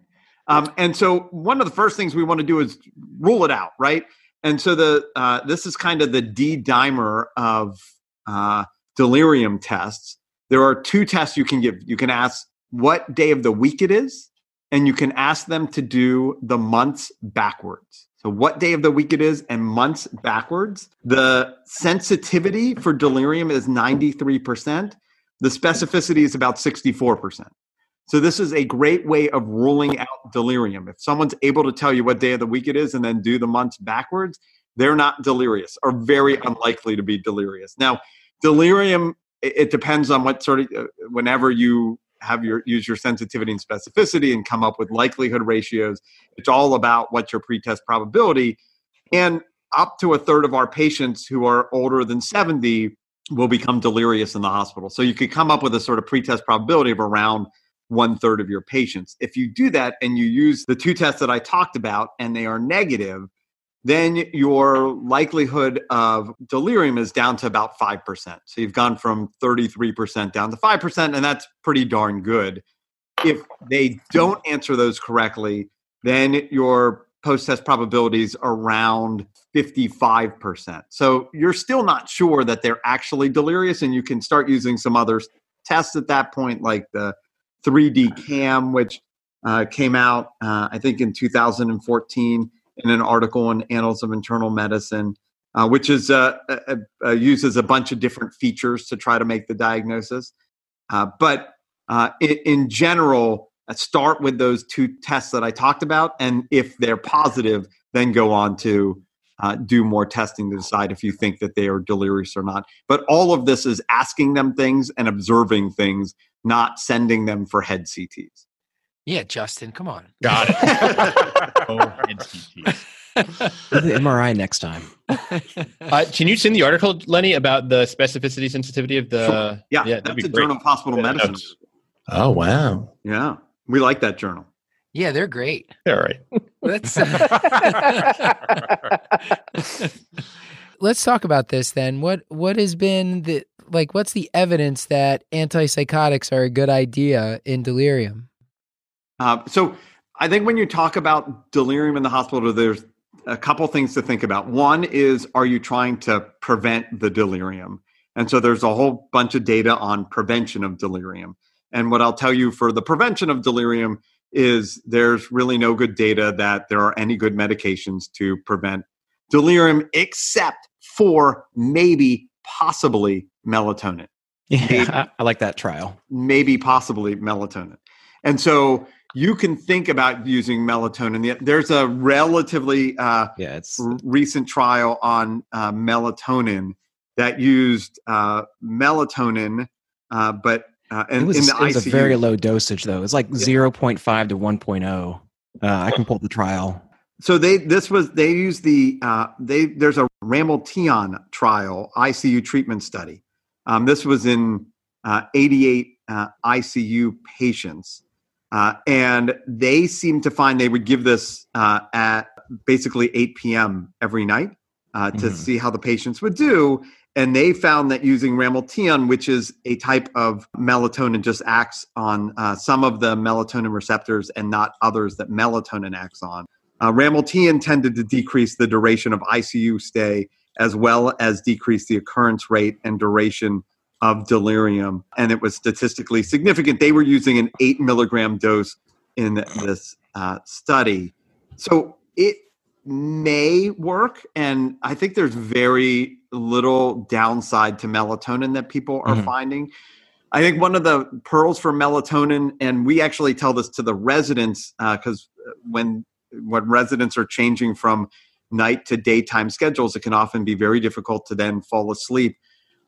Um, and so one of the first things we want to do is rule it out, right? And so the uh, this is kind of the D dimer of uh, delirium tests. There are two tests you can give. You can ask what day of the week it is, and you can ask them to do the months backwards. So, what day of the week it is and months backwards. The sensitivity for delirium is 93%. The specificity is about 64%. So, this is a great way of ruling out delirium. If someone's able to tell you what day of the week it is and then do the months backwards, they're not delirious or very unlikely to be delirious. Now, delirium, it depends on what sort of, uh, whenever you have your use your sensitivity and specificity and come up with likelihood ratios. It's all about what's your pretest probability. And up to a third of our patients who are older than 70 will become delirious in the hospital. So you could come up with a sort of pretest probability of around one third of your patients. If you do that and you use the two tests that I talked about and they are negative, then your likelihood of delirium is down to about 5%. So you've gone from 33% down to 5%, and that's pretty darn good. If they don't answer those correctly, then your post test probabilities around 55%. So you're still not sure that they're actually delirious, and you can start using some other tests at that point, like the 3D CAM, which uh, came out, uh, I think, in 2014 in an article in Annals of Internal Medicine, uh, which is uh, uh, uh, uses a bunch of different features to try to make the diagnosis. Uh, but uh, in, in, general, start with those two tests that I talked about, and if they're positive, then go on to do more testing to decide if you think that they are delirious or not. But all of this is asking them things and observing things, not sending them for head CTs. Yeah, Justin, come on. Got it. oh, the MRI next time. Uh, can you send the article, Lenny, about the specificity sensitivity of the? Sure. Yeah, yeah, that's a Journal of Hospital yeah, Medicine. Oh wow! Yeah, we like that journal. Yeah, they're great. All right. Let's let's talk about this then. What what has been the like? What's the evidence that antipsychotics are a good idea in delirium? Uh, so I think when you talk about delirium in the hospital, there's a couple things to think about. One is, are you trying to prevent the delirium? And so there's a whole bunch of data on prevention of delirium. And what I'll tell you for the prevention of delirium is there's really no good data that there are any good medications to prevent delirium except for maybe possibly melatonin. Yeah, maybe, I like that trial. Maybe possibly melatonin. And so you can think about using melatonin. There's a relatively uh, Yeah, it's r- recent trial on uh, melatonin that used uh, melatonin, uh, but uh, in, It was, in the it was ICU. a very low dosage though. It's like 0.5 to 1.0. Uh, I can pull the trial. So they this was they used the uh, they there's a Ramelteon trial ICU treatment study. Um, this was in uh, 88 uh, ICU patients, uh, and they seemed to find they would give this uh, at basically 8 p.m. every night uh, to Mhm. see how the patients would do. And they found that using ramelteon, which is a type of melatonin, just acts on uh, some of the melatonin receptors and not others that melatonin acts on. Uh, Ramelteon tended to decrease the duration of ICU stay as well as decrease the occurrence rate and duration of delirium. And it was statistically significant. They were using an eight milligram dose in this uh, study. So it may work. And I think there's very little downside to melatonin that people are Mhm. finding. I think one of the pearls for melatonin, and we actually tell this to the residents because when when residents are changing from night to daytime schedules, it can often be very difficult to then fall asleep.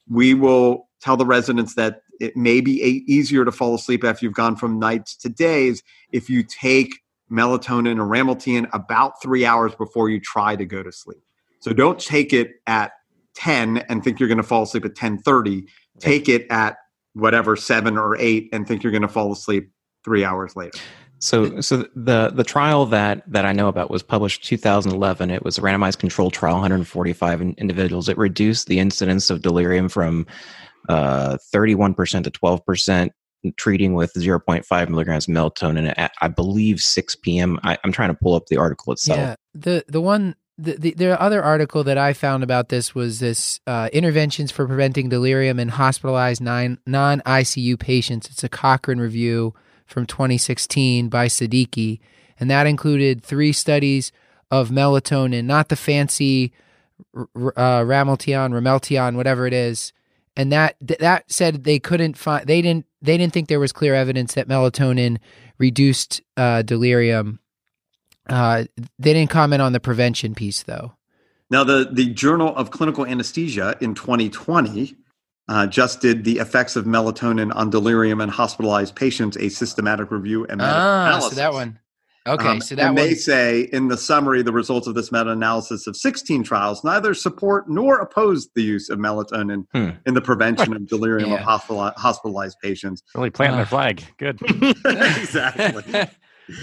We will tell the residents that it may be a- easier to fall asleep after you've gone from nights to days if you take melatonin or ramelteon about three hours before you try to go to sleep. So don't take it at 10 and think you're going to fall asleep at 10:30. Take it at whatever seven or eight and think you're going to fall asleep three hours later. So, so the the trial that that I know about was published 2011. It was a randomized controlled trial, 145 individuals. It reduced the incidence of delirium from uh, 31% to 12%, treating with 0.5 milligrams melatonin at I believe 6 p.m. I, I'm trying to pull up the article itself. Yeah, the the one the, the the other article that I found about this was this uh, interventions for preventing delirium in hospitalized non ICU patients. It's a Cochrane review from 2016 by Siddiqi, and that included three studies of melatonin, not the fancy uh, ramelteon, ramelteon, whatever it is. And that th- that said they couldn't find they didn't they didn't think there was clear evidence that melatonin reduced uh, delirium uh, they didn't comment on the prevention piece, though. Now, the, the Journal of Clinical Anesthesia in 2020 uh, just did the effects of melatonin on delirium in hospitalized patients, a systematic review and. Ah, so that one. Okay, Um, so that and one. they say in the summary, the results of this meta-analysis of 16 trials neither support nor oppose the use of melatonin Hmm. in the prevention of delirium of Yeah. hospitali- hospitalized patients. Really planting their Ah. flag. Good. exactly.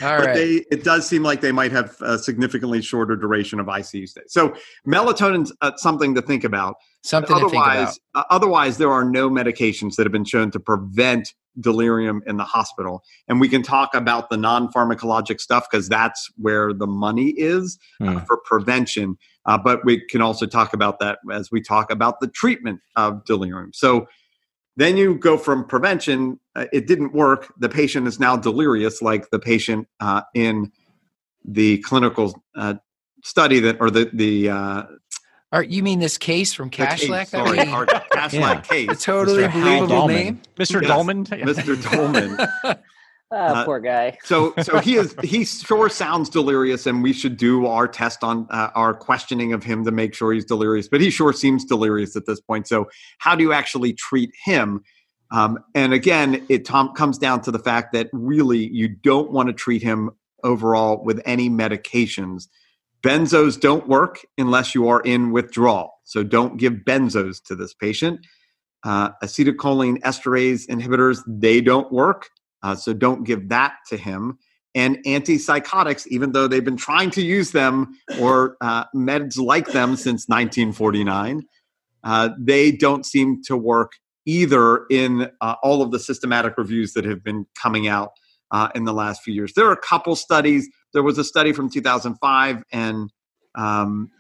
All but right. they, it does seem like they might have a significantly shorter duration of ICU stay. So melatonin's uh, something to think about. Something to think about. otherwise, uh, otherwise, there are no medications that have been shown to prevent delirium in the hospital. And we can talk about the non-pharmacologic stuff because that's where the money is uh, Hmm. for prevention. Uh, but we can also talk about that as we talk about the treatment of delirium. So then you go from prevention, uh, it didn't work. The patient is now delirious, like the patient uh, in the clinical uh, study that, or the the, Or you mean this case from the case, Kashlak? that sorry, we- our Kashlak Yeah. case, a totally Mr. Believable Dahlman. name. Mr. Yes. Dolman. Mr. Dolman. Ah, Uh, poor guy. So, so he is. He sure sounds delirious, and we should do our test on uh, our questioning of him to make sure he's delirious. But he sure seems delirious at this point. So, how do you actually treat him? Um, and again, it tom- comes down to the fact that really you don't want to treat him overall with any medications. Benzos don't work unless you are in withdrawal. So, don't give benzos to this patient. Uh, acetylcholine esterase inhibitors they don't work uh, so don't give that to him. And antipsychotics, even though they've been trying to use them or uh, meds like them since 1949, uh, they don't seem to work either in uh, all of the systematic reviews that have been coming out uh, in the last few years. There are a couple studies. There was a study from 2005 and um,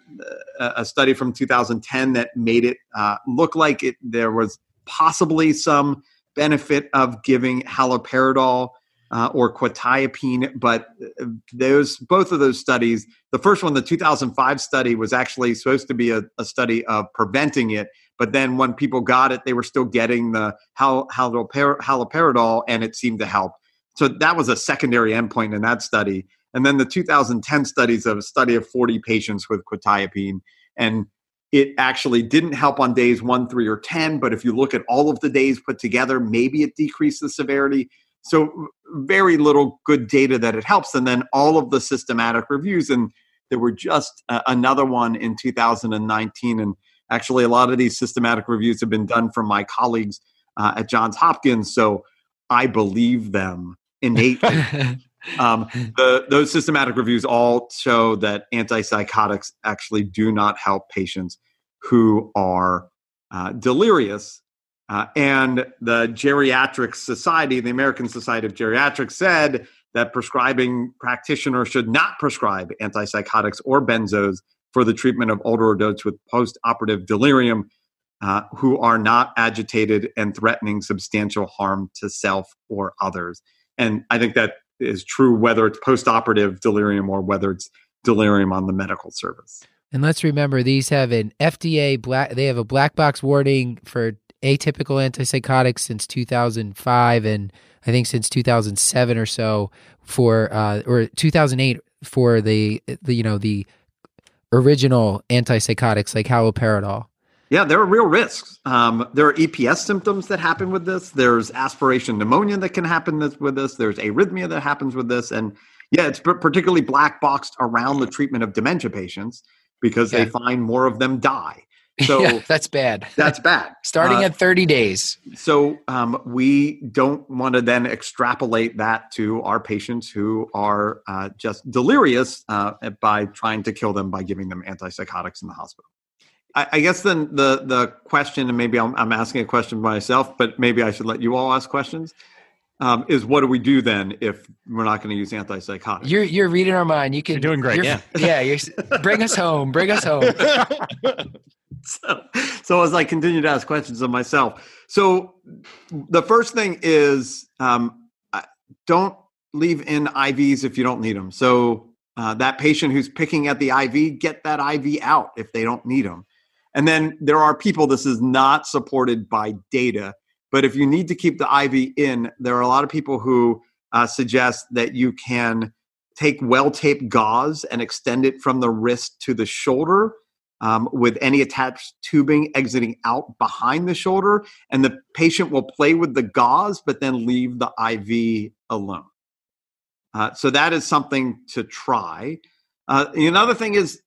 a study from 2010 that made it uh, look like it there was possibly some benefit of giving haloperidol uh, or quetiapine, but uh, those both of those studies, the first one, the 2005 study, was actually supposed to be a, a study of preventing it, but then when people got it, they were still getting the hal- haloper- haloperidol, and it seemed to help. So that was a secondary endpoint in that study. And then the 2010 studies of a study of 40 patients with quetiapine, and it actually didn't help on days one, three, or 10. But if you look at all of the days put together, maybe it decreased the severity. So very little good data that it helps. And then all of the systematic reviews, and there were just uh, another one in 2019. And actually, a lot of these systematic reviews have been done from my colleagues uh, at Johns Hopkins. So I believe them innately. um, the, those systematic reviews all show that antipsychotics actually do not help patients who are uh, delirious. Uh, and the Geriatric Society, the American Society of Geriatrics, said that prescribing practitioners should not prescribe antipsychotics or benzos for the treatment of older adults with post-operative delirium uh, who are not agitated and threatening substantial harm to self or others. And I think that is true whether it's post-operative delirium or whether it's delirium on the medical service. And let's remember these have an FDA black they have a black box warning for atypical antipsychotics since 2005 and I think since 2007 or so for uh, or 2008 for the, the you know the original antipsychotics like haloperidol. Yeah, there are real risks. Um, there are EPS symptoms that happen with this. There's aspiration pneumonia that can happen this, with this. There's arrhythmia that happens with this. And yeah, it's particularly black boxed around the treatment of dementia patients because yeah. they find more of them die. So yeah, that's bad. That's bad. Starting uh, at 30 days. So um, we don't want to then extrapolate that to our patients who are uh, just delirious uh, by trying to kill them by giving them antipsychotics in the hospital. I, I guess then the the question, and maybe I'm, I'm, asking a question myself, but maybe I should let you all ask questions. Um, is what do we do then if we're not going to use antipsychotics? You're you're reading our mind. You can. You're doing great. yeah, yeah. You're, bring us home. Bring us home. so, so as I continue to ask questions of myself, so the first thing is um, don't leave in IVs if you don't need them. So uh, that patient who's picking at the IV, get that IV out if they don't need them. And then there are people, this is not supported by data, but if you need to keep the IV in, there are a lot of people who uh, suggest that you can take well taped gauze and extend it from the wrist to the shoulder um, with any attached tubing exiting out behind the shoulder. And the patient will play with the gauze, but then leave the IV alone. Uh, so that is something to try. Uh, another thing is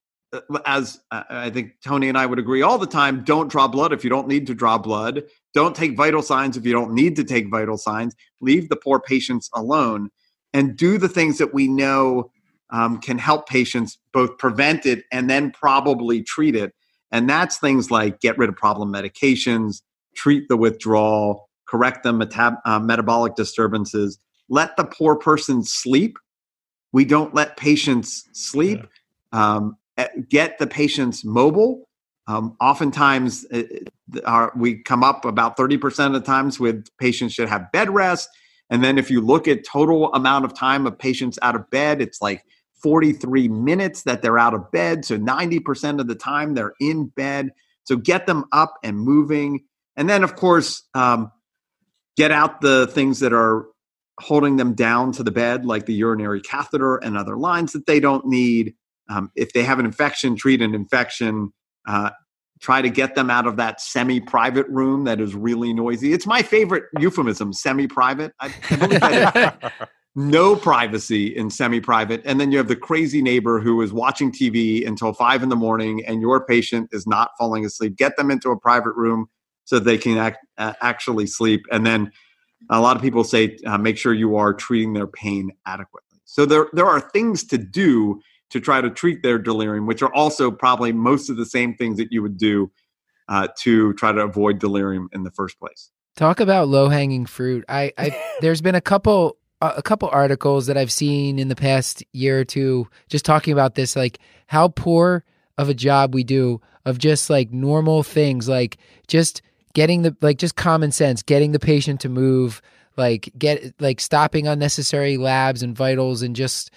as uh, I think Tony and I would agree all the time, don't draw blood if you don't need to draw blood. Don't take vital signs if you don't need to take vital signs. Leave the poor patients alone and do the things that we know um, can help patients both prevent it and then probably treat it. And that's things like get rid of problem medications, treat the withdrawal, correct the metab- uh, metabolic disturbances, let the poor person sleep. We don't let patients sleep. Yeah. Um, get the patients mobile. Um, oftentimes, uh, our, we come up about 30% of the times with patients should have bed rest. And then if you look at total amount of time of patients out of bed, it's like 43 minutes that they're out of bed. So 90% of the time they're in bed. So get them up and moving. And then, of course, um, get out the things that are holding them down to the bed, like the urinary catheter and other lines that they don't need. Um, if they have an infection, treat an infection. Uh, try to get them out of that semi-private room that is really noisy. It's my favorite euphemism, semi-private. I, I believe that no privacy in semi-private, and then you have the crazy neighbor who is watching TV until five in the morning, and your patient is not falling asleep. Get them into a private room so they can act, uh, actually sleep, and then a lot of people say uh, make sure you are treating their pain adequately. So there there are things to do to try to treat their delirium, which are also probably most of the same things that you would do uh, to try to avoid delirium in the first place. Talk about low hanging fruit. I, I there's been a couple a couple articles that I've seen in the past year or two just talking about this, like how poor of a job we do of just like normal things, like just getting the like just common sense, getting the patient to move, like get like stopping unnecessary labs and vitals and just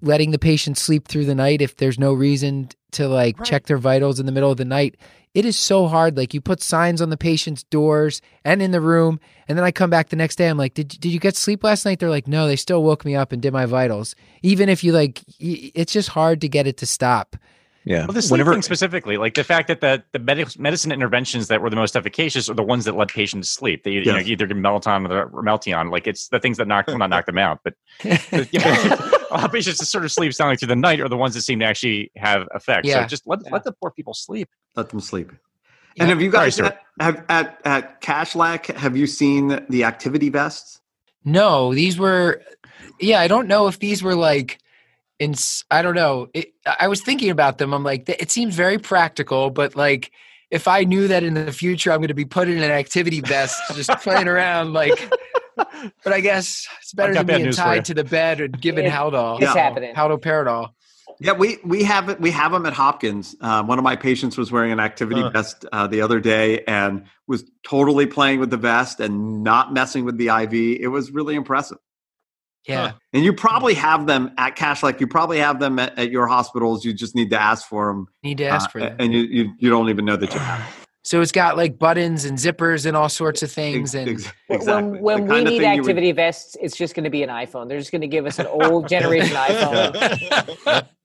letting the patient sleep through the night if there's no reason to like check their vitals in the middle of the night. It is so hard. Like you put signs on the patient's doors and in the room, and then I come back the next day. I'm like, did did you get sleep last night? They're like, no. They still woke me up and did my vitals. Even if you like, it's just hard to get it to stop. Yeah. Well, the sleep Whenever thing specifically, like the fact that the the medic- medicine interventions that were the most efficacious are the ones that let patients sleep. They you know, either give melatonin or or Meltion. Like it's the things that knock well, not knock them out, but you know, a lot of patients that sort of sleep soundly through the night are the ones that seem to actually have effect. Yeah. So just let let the poor people sleep. Let them sleep. Yeah. And have you guys Sorry, have, have at at Kashlak? Have you seen the activity vests? No, these were, yeah, I don't know if these were like, in, I don't know. It, I was thinking about them. I'm like, it seems very practical, but like, if I knew that in the future I'm going to be put in an activity vest, just playing around, like, but I guess it's better got than being news for you. tied to the bed and given It- Haldol. it's happening. Haldol Yeah, we we have it. We have them at Hopkins. Uh, one of my patients was wearing an activity Huh. vest uh, the other day and was totally playing with the vest and not messing with the IV. It was really impressive. Yeah. And you probably have them at Cash. Like You probably have them at, at your hospitals. You just need to ask for them, Need to ask for them. and you, you you don't even know that you have. Them. So it's got like buttons and zippers and all sorts of things. And When- exactly. When, when we need thing you would- activity vests, it's just going to be an iPhone. They're just going to give us an old generation iPhone.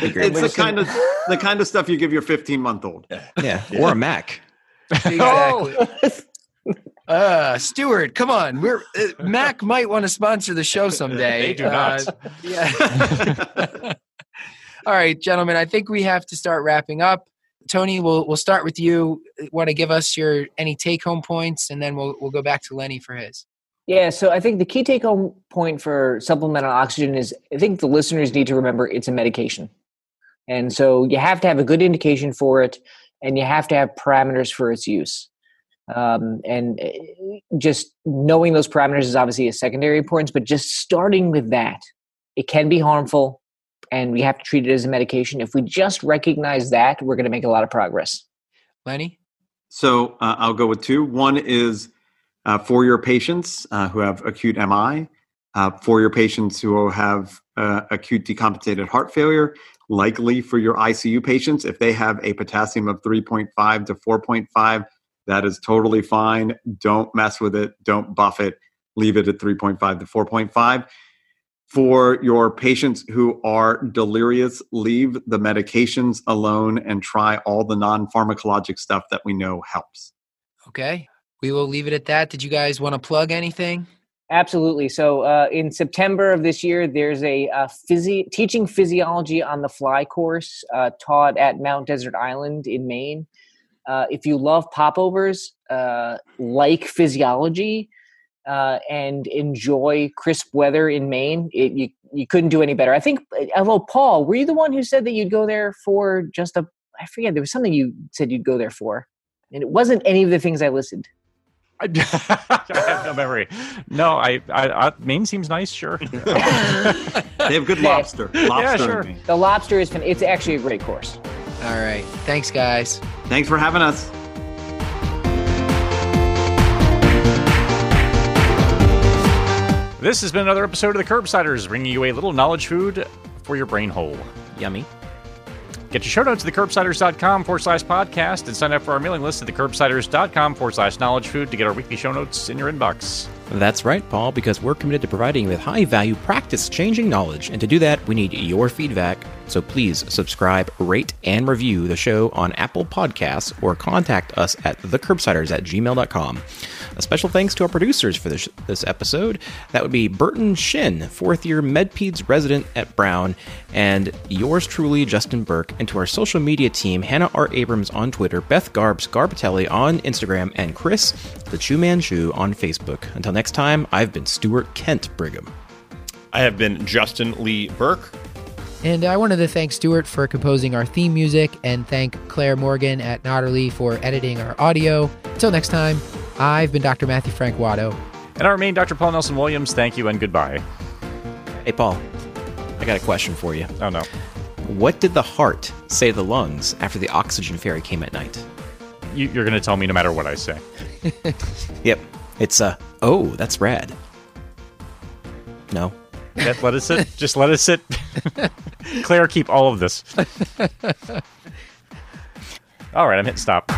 It's the just gonna- kind of the kind of stuff you give your 15 month old. yeah, or a Mac. exactly. Oh, Uh, Stuart, come on. We're uh, Mac might want to sponsor the show someday. They do not. Uh, yeah. All right, gentlemen. I think we have to start wrapping up. Tony, we'll we'll start with you. Want to give us your any take home points, and then we'll we'll go back to Lenny for his. Yeah, so I think the key take home point for supplemental oxygen is I think the listeners need to remember it's a medication. And so you have to have a good indication for it and you have to have parameters for its use. Um, and uh, just knowing those parameters is obviously a secondary importance, but just starting with that, it can be harmful and we have to treat it as a medication. If we just recognize that, we're going to make a lot of progress. Lenny. So uh, I'll go with two. One is uh, for your patients uh, who have acute MI, uh, for your patients who have uh, acute decompensated heart failure, likely for your ICU patients, if they have a potassium of 3.5 to 4.5, that is totally fine. Don't mess with it. Don't buff it. Leave it at 3.5 to 4.5. For your patients who are delirious, leave the medications alone and try all the non pharmacologic stuff that we know helps. Okay, we will leave it at that. Did you guys want to plug anything? Absolutely. So, uh, in September of this year, there's a uh, physi- teaching physiology on the fly course uh, taught at Mount Desert Island in Maine. Uh, if you love popovers, uh, like physiology, uh, and enjoy crisp weather in Maine, it, you you couldn't do any better. I think. Although Paul, were you the one who said that you'd go there for just a? I forget. There was something you said you'd go there for, and it wasn't any of the things I listed. I, I have no memory. No, I, I, I Maine seems nice. Sure. They have good Yeah. lobster. Lobster. sure. The lobster is. It's actually a great course. All right. Thanks, guys. Thanks for having us. This has been another episode of the Curbsiders, bringing you a little knowledge food for your brain hole. Yummy. Get your show notes at thecurbsiders.com forward slash podcast and sign up for our mailing list at thecurbsiders.com forward slash knowledge food to get our weekly show notes in your inbox. That's right, Paul, because we're committed to providing you with high value, practice changing knowledge. And to do that, we need your feedback. So please subscribe, rate, and review the show on Apple Podcasts or contact us at thecurbsiders at gmail.com. A special thanks to our producers for this, this episode. That would be Burton Shen, fourth year MedPeds resident at Brown, and yours truly, Justin Berk, and to our social media team, Hannah R. Abrams on Twitter, Beth Garbs Garbitelli on Instagram, and Chris, the Chew Man Chu, on Facebook. Until next time, I've been Stuart Kent Brigham. I have been Justin Lee Berk. And I wanted to thank Stuart for composing our theme music and thank Clair Morgan at Nodderly for editing our audio. Until next time, I've been Dr. Matthew Frank Watto. And our main Dr. Paul Nelson Williams, thank you and goodbye. Hey, Paul, I got a question for you. Oh, no. What did the heart say to the lungs after the oxygen fairy came at night? You, you're going to tell me no matter what I say. Yep, it's uh, oh, that's rad. No, Let, let it sit. Just let it sit. Clair, keep all of this. All right, I'm hitting stop.